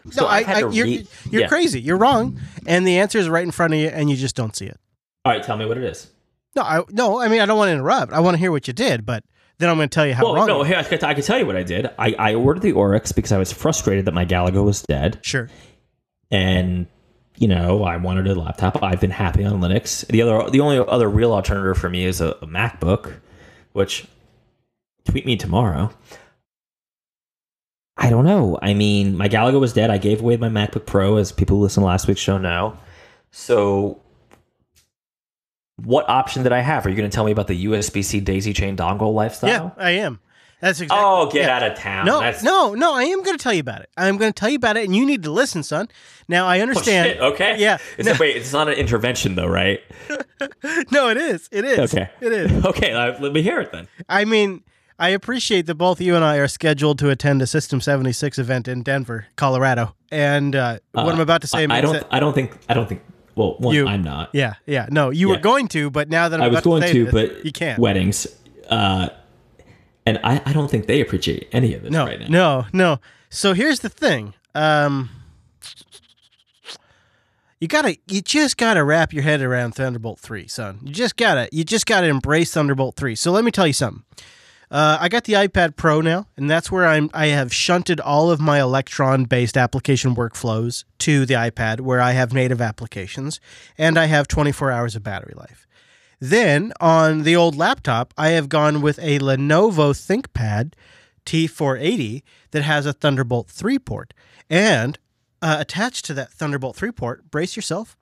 No, So I, I've I, you're re- you're yeah. crazy. You're wrong. And the answer is right in front of you and you just don't see it. All right, tell me what it is. No, I no, I mean I don't want to interrupt. I want to hear what you did, but then I'm going to tell you how Well, wrong. no, here I can, I can tell you what I did. I, I ordered the Oryx because I was frustrated that my Galago was dead, Sure. and you know I wanted a laptop. I've been happy on Linux. The other, the only other real alternative for me is a, a MacBook, which tweet me tomorrow. I don't know. I mean, my Galago was dead. I gave away my MacBook Pro, as people who listen to last week's show know. So, what option did I have? Are you going to tell me about the USB C daisy chain dongle lifestyle? Yeah, I am. That's exactly. Oh, get yeah. out of town. No, That's, no, no. I am going to tell you about it. I'm going to tell you about it, and you need to listen, son. Now I Oh, understand. shit, okay. Yeah. It's No, wait, it's not an intervention though, right? no, it is. It is. Okay. It is. Okay, uh, let me hear it then. I mean, I appreciate that both you and I are scheduled to attend a System 76 event in Denver, Colorado, and uh, what I'm about to say I, I don't. that. I don't think. I don't think. Well, one, You- I'm not. Yeah, yeah. No, you were going to, but now that I'm I was going to, say to, this, but you can't. Weddings, uh, and I, I don't think they appreciate any of this No, right now. no, no. So here's the thing. Um, you gotta, you just gotta wrap your head around Thunderbolt three, son. You just gotta, you just gotta embrace Thunderbolt three. So let me tell you something. Uh, I got the iPad Pro now, and that's where I'm. I have shunted all of my Electron-based application workflows to the iPad, where I have native applications, and I have 24 hours of battery life. Then on the old laptop, I have gone with a Lenovo ThinkPad T480 that has a Thunderbolt 3 port. And uh, attached to that Thunderbolt 3 port, brace yourself,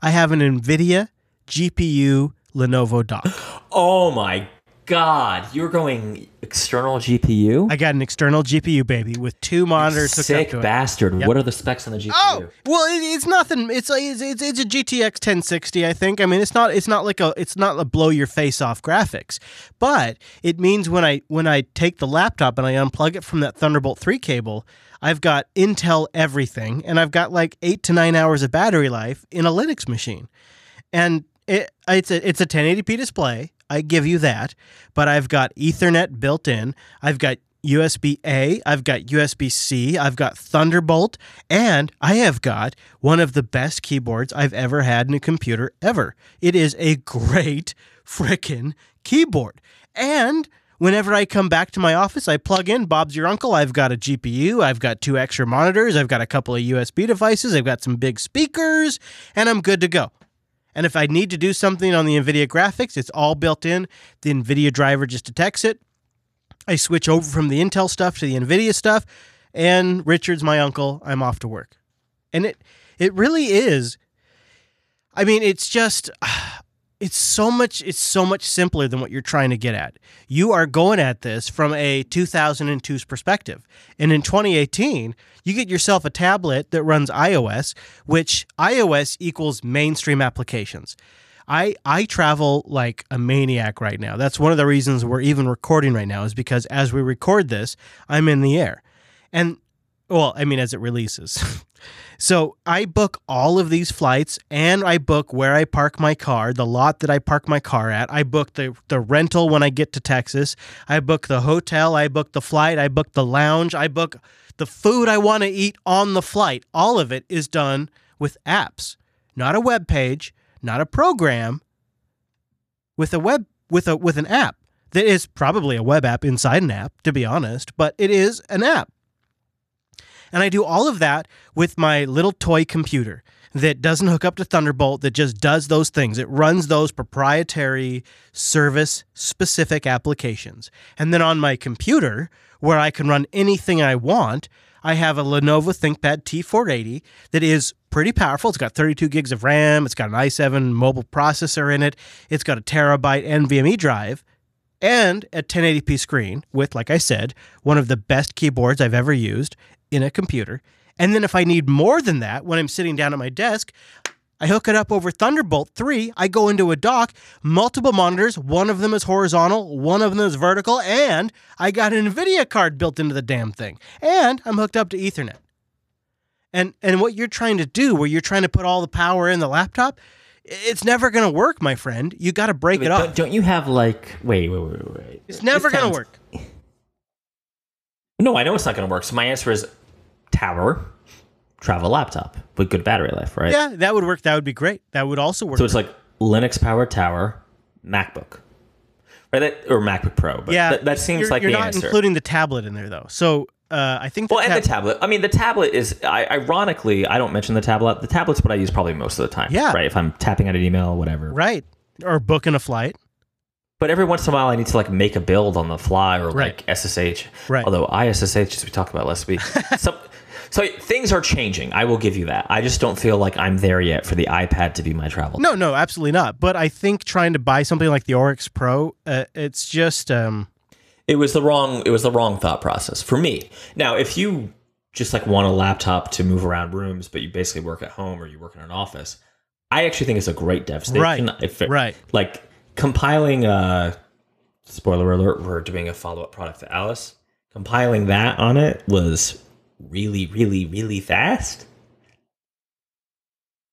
I have an NVIDIA GPU Lenovo dock. Oh my God, you're going external GPU? I got an external GPU baby with two monitors Sick up to it. bastard. Yep. What are the specs on the GPU? Oh well, it, it's nothing. It's like it's, it's it's a GTX 1060. I think. I mean, it's not it's not like a it's not a blow your face off graphics, but it means when I when I take the laptop and I unplug it from that Thunderbolt 3 cable, I've got Intel everything, and I've got like eight to nine hours of battery life in a Linux machine, and it it's a it's a 1080p display. I give you that, but I've got Ethernet built in. I've got USB A, I've got USB C, I've got Thunderbolt, and I have got one of the best keyboards I've ever had in a computer ever. It is a great frickin' keyboard. And whenever I come back to my office, I plug in Bob's Your Uncle. I've got a GPU, I've got two extra monitors, I've got a couple of USB devices, I've got some big speakers, and I'm good to go. And if I need to do something on the NVIDIA graphics, it's all built in. The NVIDIA driver just detects it. I switch over from the Intel stuff to the NVIDIA stuff, and Richard's my uncle. I'm off to work. And it it really is. I mean, it's just it's so much it's so much simpler than what you're trying to get at. You are going at this from a 2002's perspective. And in 2018, you get yourself a tablet that runs iOS, which iOS equals mainstream applications. I I travel like a maniac right now. That's one of the reasons we're even recording right now is because as we record this, I'm in the air. And well, I mean as it releases. so, I book all of these flights and I book where I park my car, the lot that I park my car at. I book the the rental when I get to Texas. I book the hotel, I book the flight, I book the lounge, I book the food I want to eat on the flight. All of it is done with apps, not a web page not a program with a web with a with an app that is probably a web app inside an app to be honest but it is an app and i do all of that with my little toy computer that doesn't hook up to thunderbolt that just does those things it runs those proprietary service specific applications and then on my computer where i can run anything i want I have a Lenovo ThinkPad T480 that is pretty powerful. It's got 32 gigs of RAM. It's got an i7 mobile processor in it. It's got a terabyte NVMe drive and a 1080p screen with, like I said, one of the best keyboards I've ever used in a computer. And then if I need more than that when I'm sitting down at my desk, I hook it up over Thunderbolt 3. I go into a dock, multiple monitors. One of them is horizontal, one of them is vertical, and I got an NVIDIA card built into the damn thing. And I'm hooked up to Ethernet. And and what you're trying to do, where you're trying to put all the power in the laptop, it's never going to work, my friend. You got to break Wait, it off. don't you have like wait wait wait wait? wait. It's never going to work. No, I know it's not going to work. So my answer is tower, travel laptop with good battery life, right? Yeah, that would work. That would be great. That would also work. So it's like Linux powered tower, MacBook, right? That, or MacBook Pro. But yeah, that, that seems you're, like you're the not answer. including the tablet in there though. So uh, I think well, and the tablet. I mean, the tablet is. I, ironically, I don't mention the tablet. The tablet's what I use probably most of the time. Yeah. Right. If I'm tapping at an email, whatever. right or booking a flight. But every once in a while, I need to like make a build on the fly or Right. like SSH. Right. Although ISSH, as we talked about last week, so, so things are changing. I will give you that. I just don't feel like I'm there yet for the iPad to be my travel. No, no, absolutely not. But I think trying to buy something like the Oryx Pro, uh, it's just um, It was the wrong. It was the wrong thought process for me. Now, if you just like want a laptop to move around rooms, but you basically work at home or you work in an office, I actually think it's a great dev station. Right. If it- Right. Like compiling. Uh, spoiler alert: We're doing a follow up product to Alice. Compiling that on it was really, really, really fast.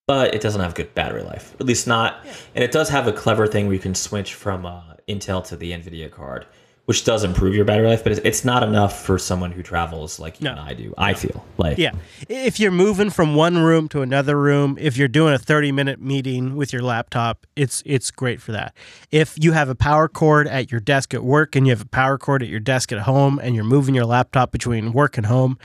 But it doesn't have good battery life, at least not. And it does have a clever thing where you can switch from uh, Intel to the NVIDIA card, which does improve your battery life. But it's- it's not enough for someone who travels like you No. and I do. I feel like yeah. If you're moving from one room to another room, if you're doing a 30 minute meeting with your laptop, it's it's great for that. If you have a power cord at your desk at work and you have a power cord at your desk at home and you're moving your laptop between work and home,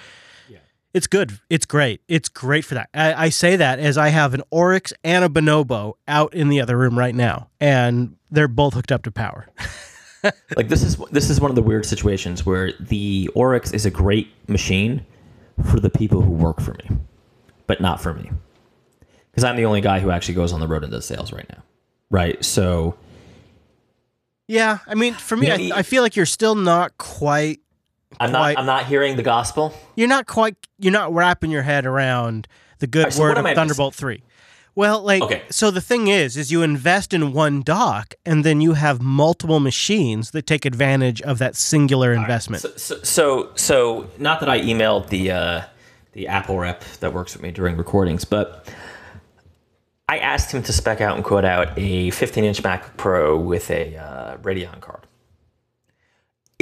it's good. It's great. It's great for that. I, I say that as I have an Oryx and a Bonobo out in the other room right now, and they're both hooked up to power. like this is this is one of the weird situations where the Oryx is a great machine for the people who work for me, but not for me, because I'm the only guy who actually goes on the road and does sales right now, right? So Yeah, I mean, for me, You know, I, I feel like you're still not quite. I'm Quite- not. I'm not hearing the gospel. You're not quite. You're not wrapping your head around the good Alright, so word of Thunderbolt three. Well, like, Okay. so the thing is, is you invest in one dock, and then you have multiple machines that take advantage of that singular investment. So, so, so, so not that I emailed the uh, the Apple rep that works with me during recordings, but I asked him to spec out and quote out a 15-inch MacBook Pro with a uh, Radeon card.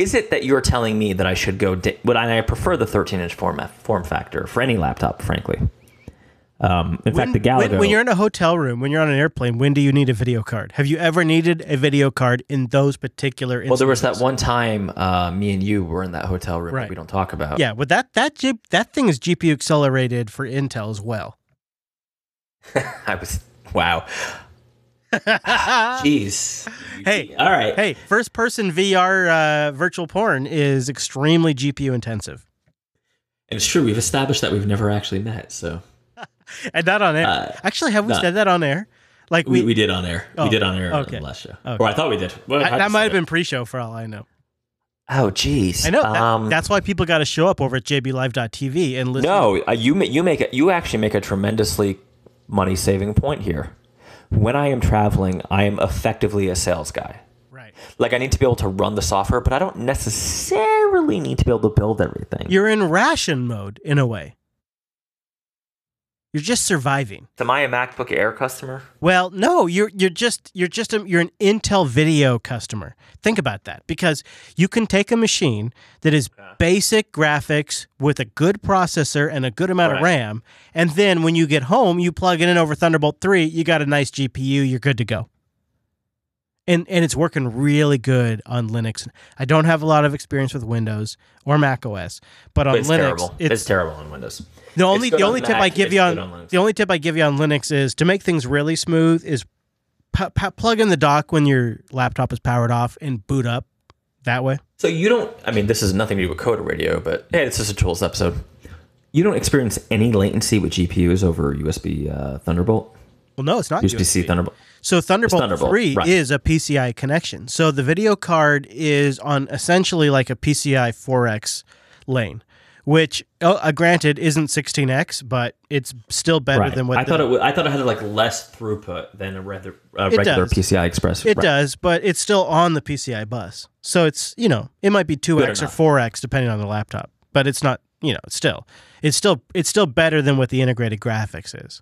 Is it that you're telling me that I should go? Di- but I prefer the 13-inch form form factor for any laptop, frankly. Um, in fact, the Galago. When, when you're in a hotel room, when you're on an airplane, when do you need a video card? Have you ever needed a video card in those particular instances? well, there was that one time uh, me and you were in that hotel room Right. that we don't talk about. Yeah, but that that that thing is GPU accelerated for Intel as well. I was wow. Jeez. Hey, All right. hey, first person VR uh, virtual porn is extremely GPU intensive, And it's true. We've established that we've never actually met. So and not on air. Uh, Actually, have we no. said that on air? Like we, we, we did on air. Oh, we did on air okay. on the last show. Okay. Or I thought we did. Well, I- I that might have it. been pre-show for all I know. Oh, jeez. I know that, Um, that's why people got to show up over at jblive.tv and listen. no. Uh, you you make it. You actually make a tremendously money saving point here. When I am traveling, I am effectively a sales guy. right. Like I need to be able to run the software, but I don't necessarily need to be able to build everything. You're in ration mode in a way. You're just surviving. Am I a MacBook Air customer? Well, no, you're you're just you're just a, you're an Intel video customer. Think about that because you can take a machine that is basic graphics with a good processor and a good amount of RAM, and then when you get home, you plug it in over Thunderbolt 3, you got a nice GPU, you're good to go. And and it's working really good on Linux. I don't have a lot of experience with Windows or Mac OS, but on It's Linux, terrible. It's, it's terrible on Windows. the only the on only tip Mac, I give you on, on Linux. the only tip I give you on Linux is to make things really smooth is pu- pu- plug in the dock when your laptop is powered off and boot up that way. So you don't. I mean, this is nothing to do with Coder Radio, but hey, it's just a tools episode. You don't experience any latency with GPUs over USB uh, Thunderbolt, Well, no, it's not USB C USB. Thunderbolt. So Thunderbolt, Thunderbolt, 3 right. is a PCI connection. So the video card is on essentially like a PCI 4X lane, which uh, uh, granted isn't 16X, but it's still better Right. than what I the- thought it. wa- I thought it had like less throughput than a rather, uh, regular does. PCI Express. It Right. does, but it's still on the PCI bus. So it's, you know, it might be 2x or 4x depending on the laptop, but it's not, you know, still. It's still it's still better than what the integrated graphics is.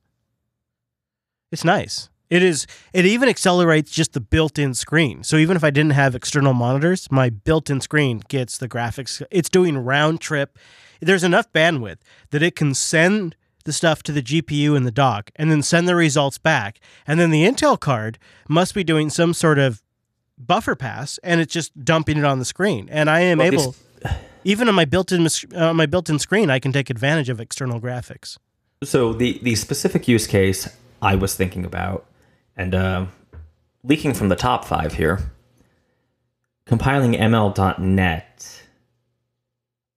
It's nice. It is it even accelerates just the built-in screen. So even if I didn't have external monitors, my built-in screen gets the graphics. It's doing round trip. There's enough bandwidth that it can send the stuff to the GPU in the dock and then send the results back. And then the Intel card must be doing some sort of buffer pass and it's just dumping it on the screen. And I am Well, able even on my built-in uh, my built-in screen, I can take advantage of external graphics. So the the specific use case I was thinking about, and uh, leaking from the top five here, compiling ML.net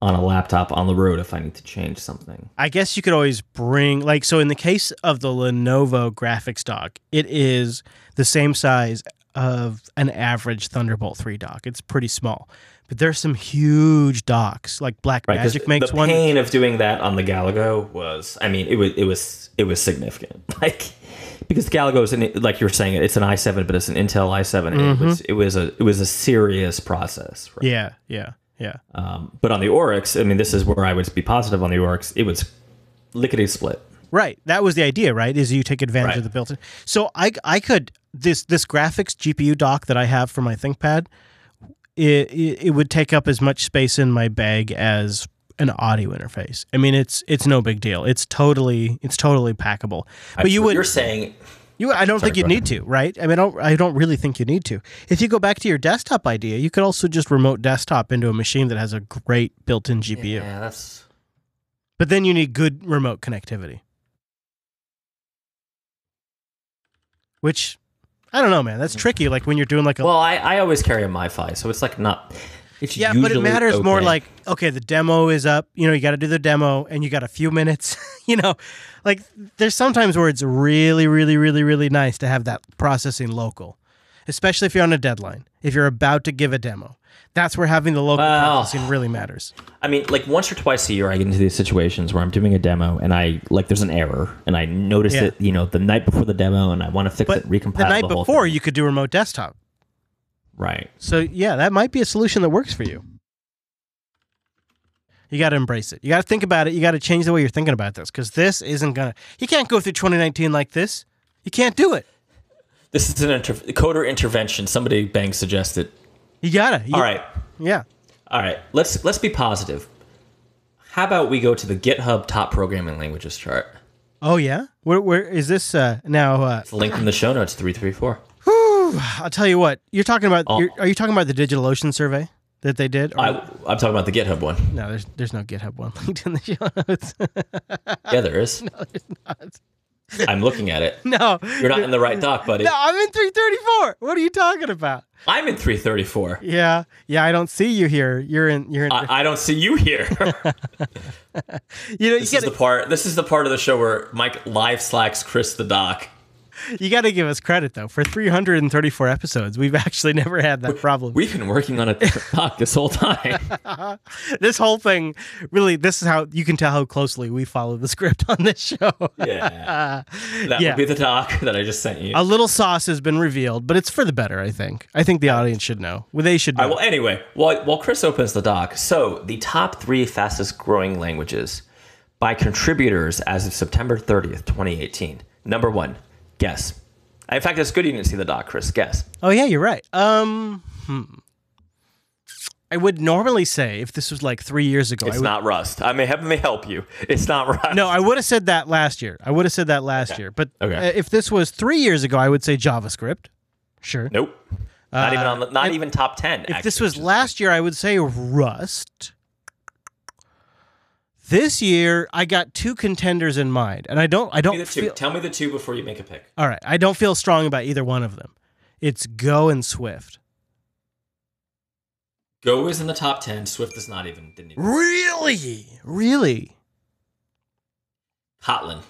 on a laptop on the road if I need to change something. I guess you could always bring like so in the case of the Lenovo graphics dock, it is the same size of an average Thunderbolt 3 dock. It's pretty small. But there's some huge docks. Like Black Right, Magic makes one. the one. pain of doing that on the Galago was, I mean, it was it was it was significant. Like because the Galago is an, like you were saying, it's an i7, but it's an Intel i7. and It was it was a it was a serious process. right? Mm-hmm. Yeah, yeah, yeah. Um, but on the Oryx, I mean, this is where I would be positive on the Oryx. It was lickety split. Right. That was the idea, right? Is you take advantage Right. of the built-in. So I I could this this graphics GPU dock that I have for my ThinkPad, it, it it would take up as much space in my bag as an audio interface. I mean, it's it's no big deal. It's totally it's totally packable. But you What would You're saying you I don't think you need to, right? I mean, I don't I don't really think you need to. If you go back to your desktop idea, you could also just remote desktop into a machine that has a great built-in GPU. Yeah, that's But then you need good remote connectivity. Which I don't know, man. That's mm-hmm. tricky. Like when you're doing like a well. I, I always carry a MiFi, so it's like not. It's yeah, but it matters more like okay, the demo is up. You know, you got to do the demo, and you got a few minutes. you know, like there's sometimes where it's really, really, really, really nice to have that processing local. especially if you're on a deadline. If you're about to give a demo, that's where having the local Well- really matters. I mean, like once or twice a year, I get into these situations where I'm doing a demo and I like there's an error and I notice Yeah. it, you know, the night before the demo and I want to fix But it, recompile the night whole before, thing. you could do remote desktop. right? So yeah, that might be a solution that works for you. You got to embrace it. You got to think about it. You got to change the way you're thinking about this because this isn't gonna. You can't go through 2019 like this. You can't do it. This is an inter- coder intervention. Somebody bang suggested. You gotta. You- All right, Yeah. all right. Let's let's be positive. How about we go to the GitHub top programming languages chart? Oh yeah. Where where is this uh, now? Uh, It's linked in the show notes. Three three four. I'll tell you what. You're talking about. Oh. You're, are you talking about the DigitalOcean survey that they did? Or- I, I'm talking about the GitHub one. no, there's there's no GitHub one linked in the show notes. Yeah, there is. no, there's not. I'm looking at it. No. You're not in the right doc, buddy. No, I'm in 334. What are you talking about? I'm in 334. Yeah, yeah. I don't see you here. You're in. You're in. I, I don't see you here. you know, you this is got the part. This is the part of the show where Mike live slacks Chris the doc. You got to give us credit though. For 334 episodes, we've actually never had that problem. We've been working on a doc this whole time. this whole thing, really, this is how you can tell how closely we follow the script on this show. Yeah, that Yeah. would be the doc that I just sent you. A little sauce has been revealed, but it's for the better. I think. I think the audience should know. Well, they should know. Right, well, anyway, while, while Chris opens the doc, so the top three fastest growing languages by contributors as of September 30th, 2018. Number one, guess. In fact, it's good you didn't see the doc, Chris. Guess. oh yeah, you're right. Um, hmm. I would normally say if this was like three years ago, It's would, not Rust. I may have may help you. It's not Rust. No, I would have said that last year. I would have said that last year. But Okay. uh, if this was three years ago, I would say JavaScript. Sure. Nope. Not even on the, not even top ten. If this was last year, I would say Rust. This year, I got two contenders in mind, and I don't. I don't two. feel. Tell me the two before you make a pick. All right, I don't feel strong about either one of them. It's Go and Swift. Go is in the top ten. Swift is not even. Didn't even. Really, really, Kotlin.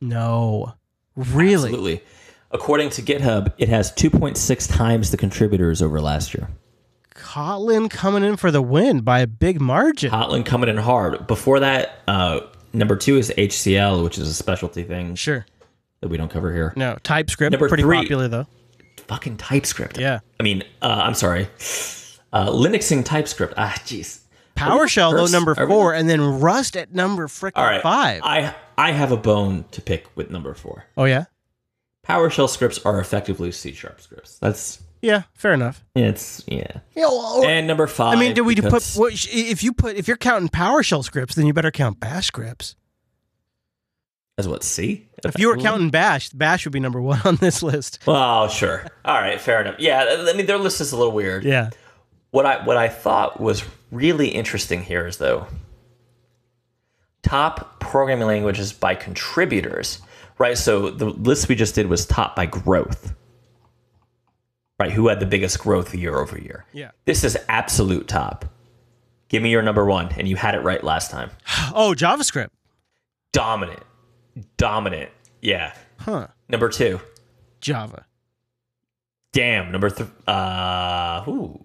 no, really. Absolutely. According to GitHub, it has 2.6 times the contributors over last year. Kotlin coming in for the win by a big margin. Kotlin coming in hard. Before that, uh, number two is HCL, which is a specialty thing Sure. that we don't cover here. No, TypeScript Number pretty three. popular though. Fucking TypeScript. Yeah. I mean, uh, I'm sorry. Uh, Linuxing TypeScript. Ah, jeez. PowerShell though number we- four, and then Rust at number frickin' All right. five. I I have a bone to pick with number four. oh yeah, PowerShell scripts are effectively C sharp scripts. That's yeah, fair enough. it's yeah. Yeah, well, oh. And number five. I mean, do we put what, if you put if you're counting PowerShell scripts, then you better count Bash scripts. as what C? If you were counting Bash, Bash would be number one on this list. Well, sure. All right, fair enough. Yeah, I mean their list is a little weird. Yeah, What I what I thought was really interesting here is though top programming languages by contributors, right? So the list we just did was top by growth. Right, who had the biggest growth year over year? yeah. This is absolute top. Give me your number 1 and you had it right last time. Oh, JavaScript. Dominant. Dominant. Yeah. Huh? Number 2. Java. Damn, number three. uh ooh.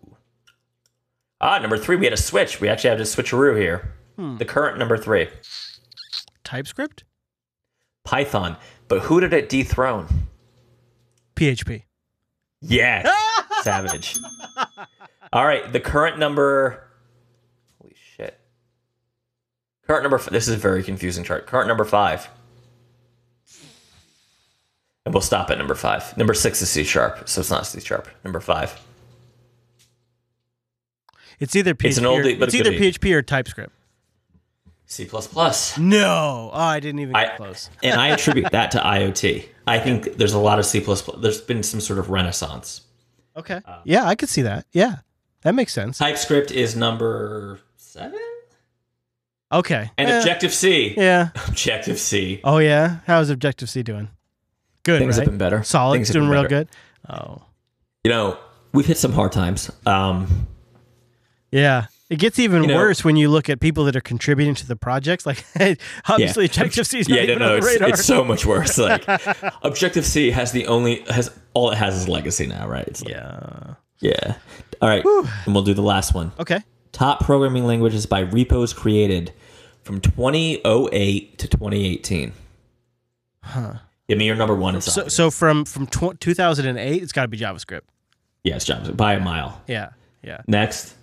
Ah, number three, we had a switch. We actually have a switcheroo here. The current number three, TypeScript. Python. But who did it dethrone? PHP. Yeah, Savage. All right, the current number. Holy shit. Current number. f- This is a very confusing chart. Current number five. And we'll stop at number five. Number six is C sharp, so it's not C sharp. Number five. It's either PHP. It's an or, oldie, but it's either. PHP or TypeScript. C plus plus. No. Oh, I didn't even get I, close. and I attribute that to IoT. I think there's a lot of C++. There's been some sort of renaissance. Okay. yeah, I could see that. Yeah, that makes sense. TypeScript is number seven, Okay. and Eh, Objective C. Yeah. Objective C. Oh yeah. How's Objective C doing? Good. Things right? have been better. Solid. Things doing real better. good. Oh. You know, we've hit some hard times. Um, Yeah. It gets even You know- worse when you look at people that are contributing to the projects. Like, obviously, Objective C is not yeah, even no, on the it's, radar. it's so much worse. Like Objective C has the only has all it has is legacy now, right? Like, yeah. yeah. All right, and we'll do the last one. Okay. Top programming languages by repos created from 2008 to 2018. Huh. Give me your number one. So, so from from tw- 2008, it's got to be JavaScript. yes, JavaScript by a mile. Yeah. Yeah. Next,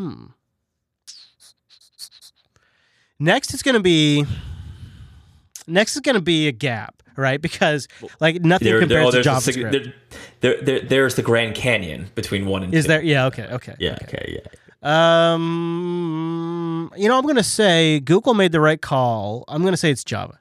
Hmm. Next is going to be. Next is going to be a gap, right? Because like nothing there, there, compares oh, to there's a JavaScript. sig- there, there, there, there's the Grand Canyon between one and is two. there? Yeah. Okay. Okay. Yeah. Okay. Yeah. Um. You know, I'm going to say Google made the right call. I'm going to say it's Java.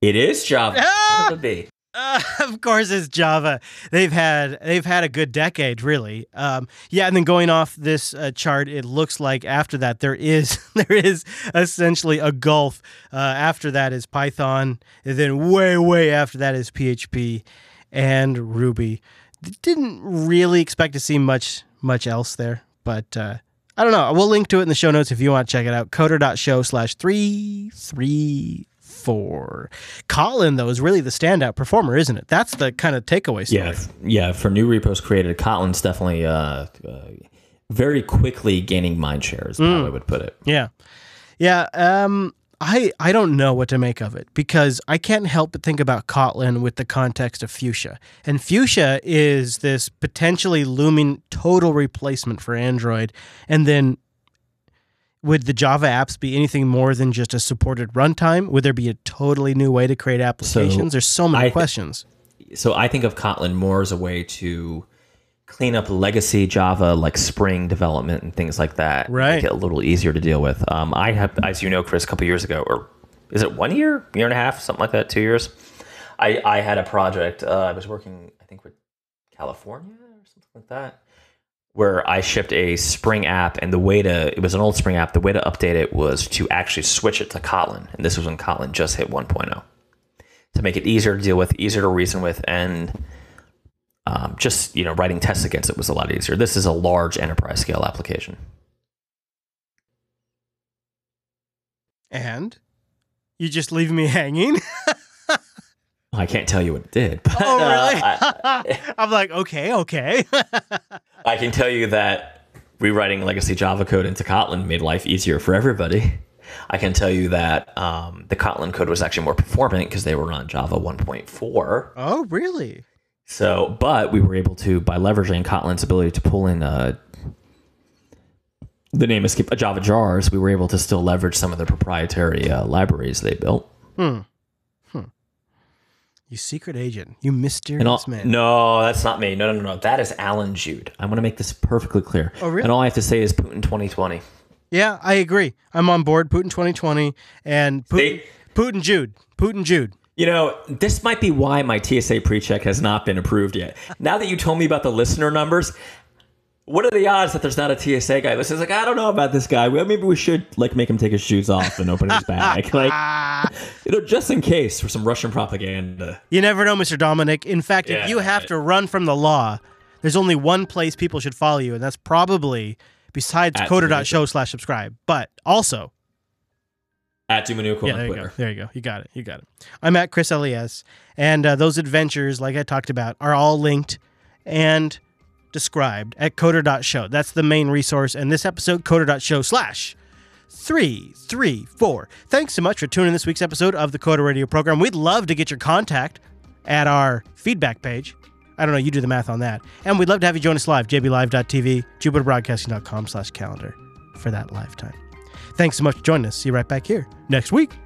It is Java. Ah! It be? Uh, of course, it's Java. They've had they've had a good decade, really. Um, yeah, and then going off this uh, chart, it looks like after that there is there is essentially a gulf. Uh, after that is Python, and then way way after that is PHP and Ruby. Didn't really expect to see much much else there, but uh, I don't know. We'll link to it in the show notes if you want to check it out. Coder.show slash three three four. Kotlin, though, is really the standout performer, isn't it? That's the kind of takeaway story. Yeah, yeah. For new repos created, Kotlin's definitely uh, uh, very quickly gaining mind share. Is how I would put it. Yeah. Yeah. Um, I, I don't know what to make of it because I can't help but think about Kotlin with the context of Fuchsia. And Fuchsia is this potentially looming total replacement for Android. And then would the Java apps be anything more than just a supported runtime? Would there be a totally new way to create applications? There's so many I thi- questions. So I think of Kotlin more as a way to clean up legacy Java like Spring development and things like that. Right. Make it a little easier to deal with. Um, I have, as you know, Chris, a couple years ago, or is it one year, year and a half, something like that, two years. I I had a project. Uh, I was working, I think, with California or something like that, where I shipped a Spring app, and the way to it was an old Spring app. The way to update it was to actually switch it to Kotlin, and this was when Kotlin just hit 1.0 to make it easier to deal with, easier to reason with, and um, just you know writing tests against it was a lot easier. This is a large enterprise scale application. And you just leave me hanging? I can't tell you what it did, but oh, uh, really? I, I'm like, okay, okay. I can tell you that rewriting legacy Java code into Kotlin made life easier for everybody. I can tell you that um, the Kotlin code was actually more performant because they were on Java 1.4. oh, really? So, but we were able to, by leveraging Kotlin's ability to pull in uh, the name escape uh, Java jars, we were able to still leverage some of the proprietary uh, libraries they built. You secret agent. You mysterious all, man. no, that's not me. No, no, no, no. That is Allan Jude. I want to make this perfectly clear. Oh, really? And all I have to say is Putin 2020. Yeah, I agree. I'm on board. Putin 2020 and Putin, Putin Jude. Putin Jude. You know, this might be why my TSA pre-check has not been approved yet. Now that you told me about the listener numbers, what are the odds that there's not a TSA guy? This is like, I don't know about this guy. Well, maybe we should like make him take his shoes off and open his bag, like you know, just in case for some Russian propaganda. You never know, Mr. Dominick. In fact, if you have right. to run from the law, there's only one place people should follow you, and that's probably besides At coder.show slash subscribe, but also At dominucco Yeah, on there you go. There you go. You got it. You got it. I'm at ChrisLAS, and uh, those adventures, like I talked about, are all linked and described at coder.show. That's the main resource. And this episode, coder.show slash 334. Thanks so much for tuning in this week's episode of the Coder Radio program. We'd love to get your contact at our feedback page. I don't know, you do the math on that. And we'd love to have you join us live, jblive.tv, jupiterbroadcasting.com slash calendar for that lifetime. Thanks so much for joining us. See you right back here next week.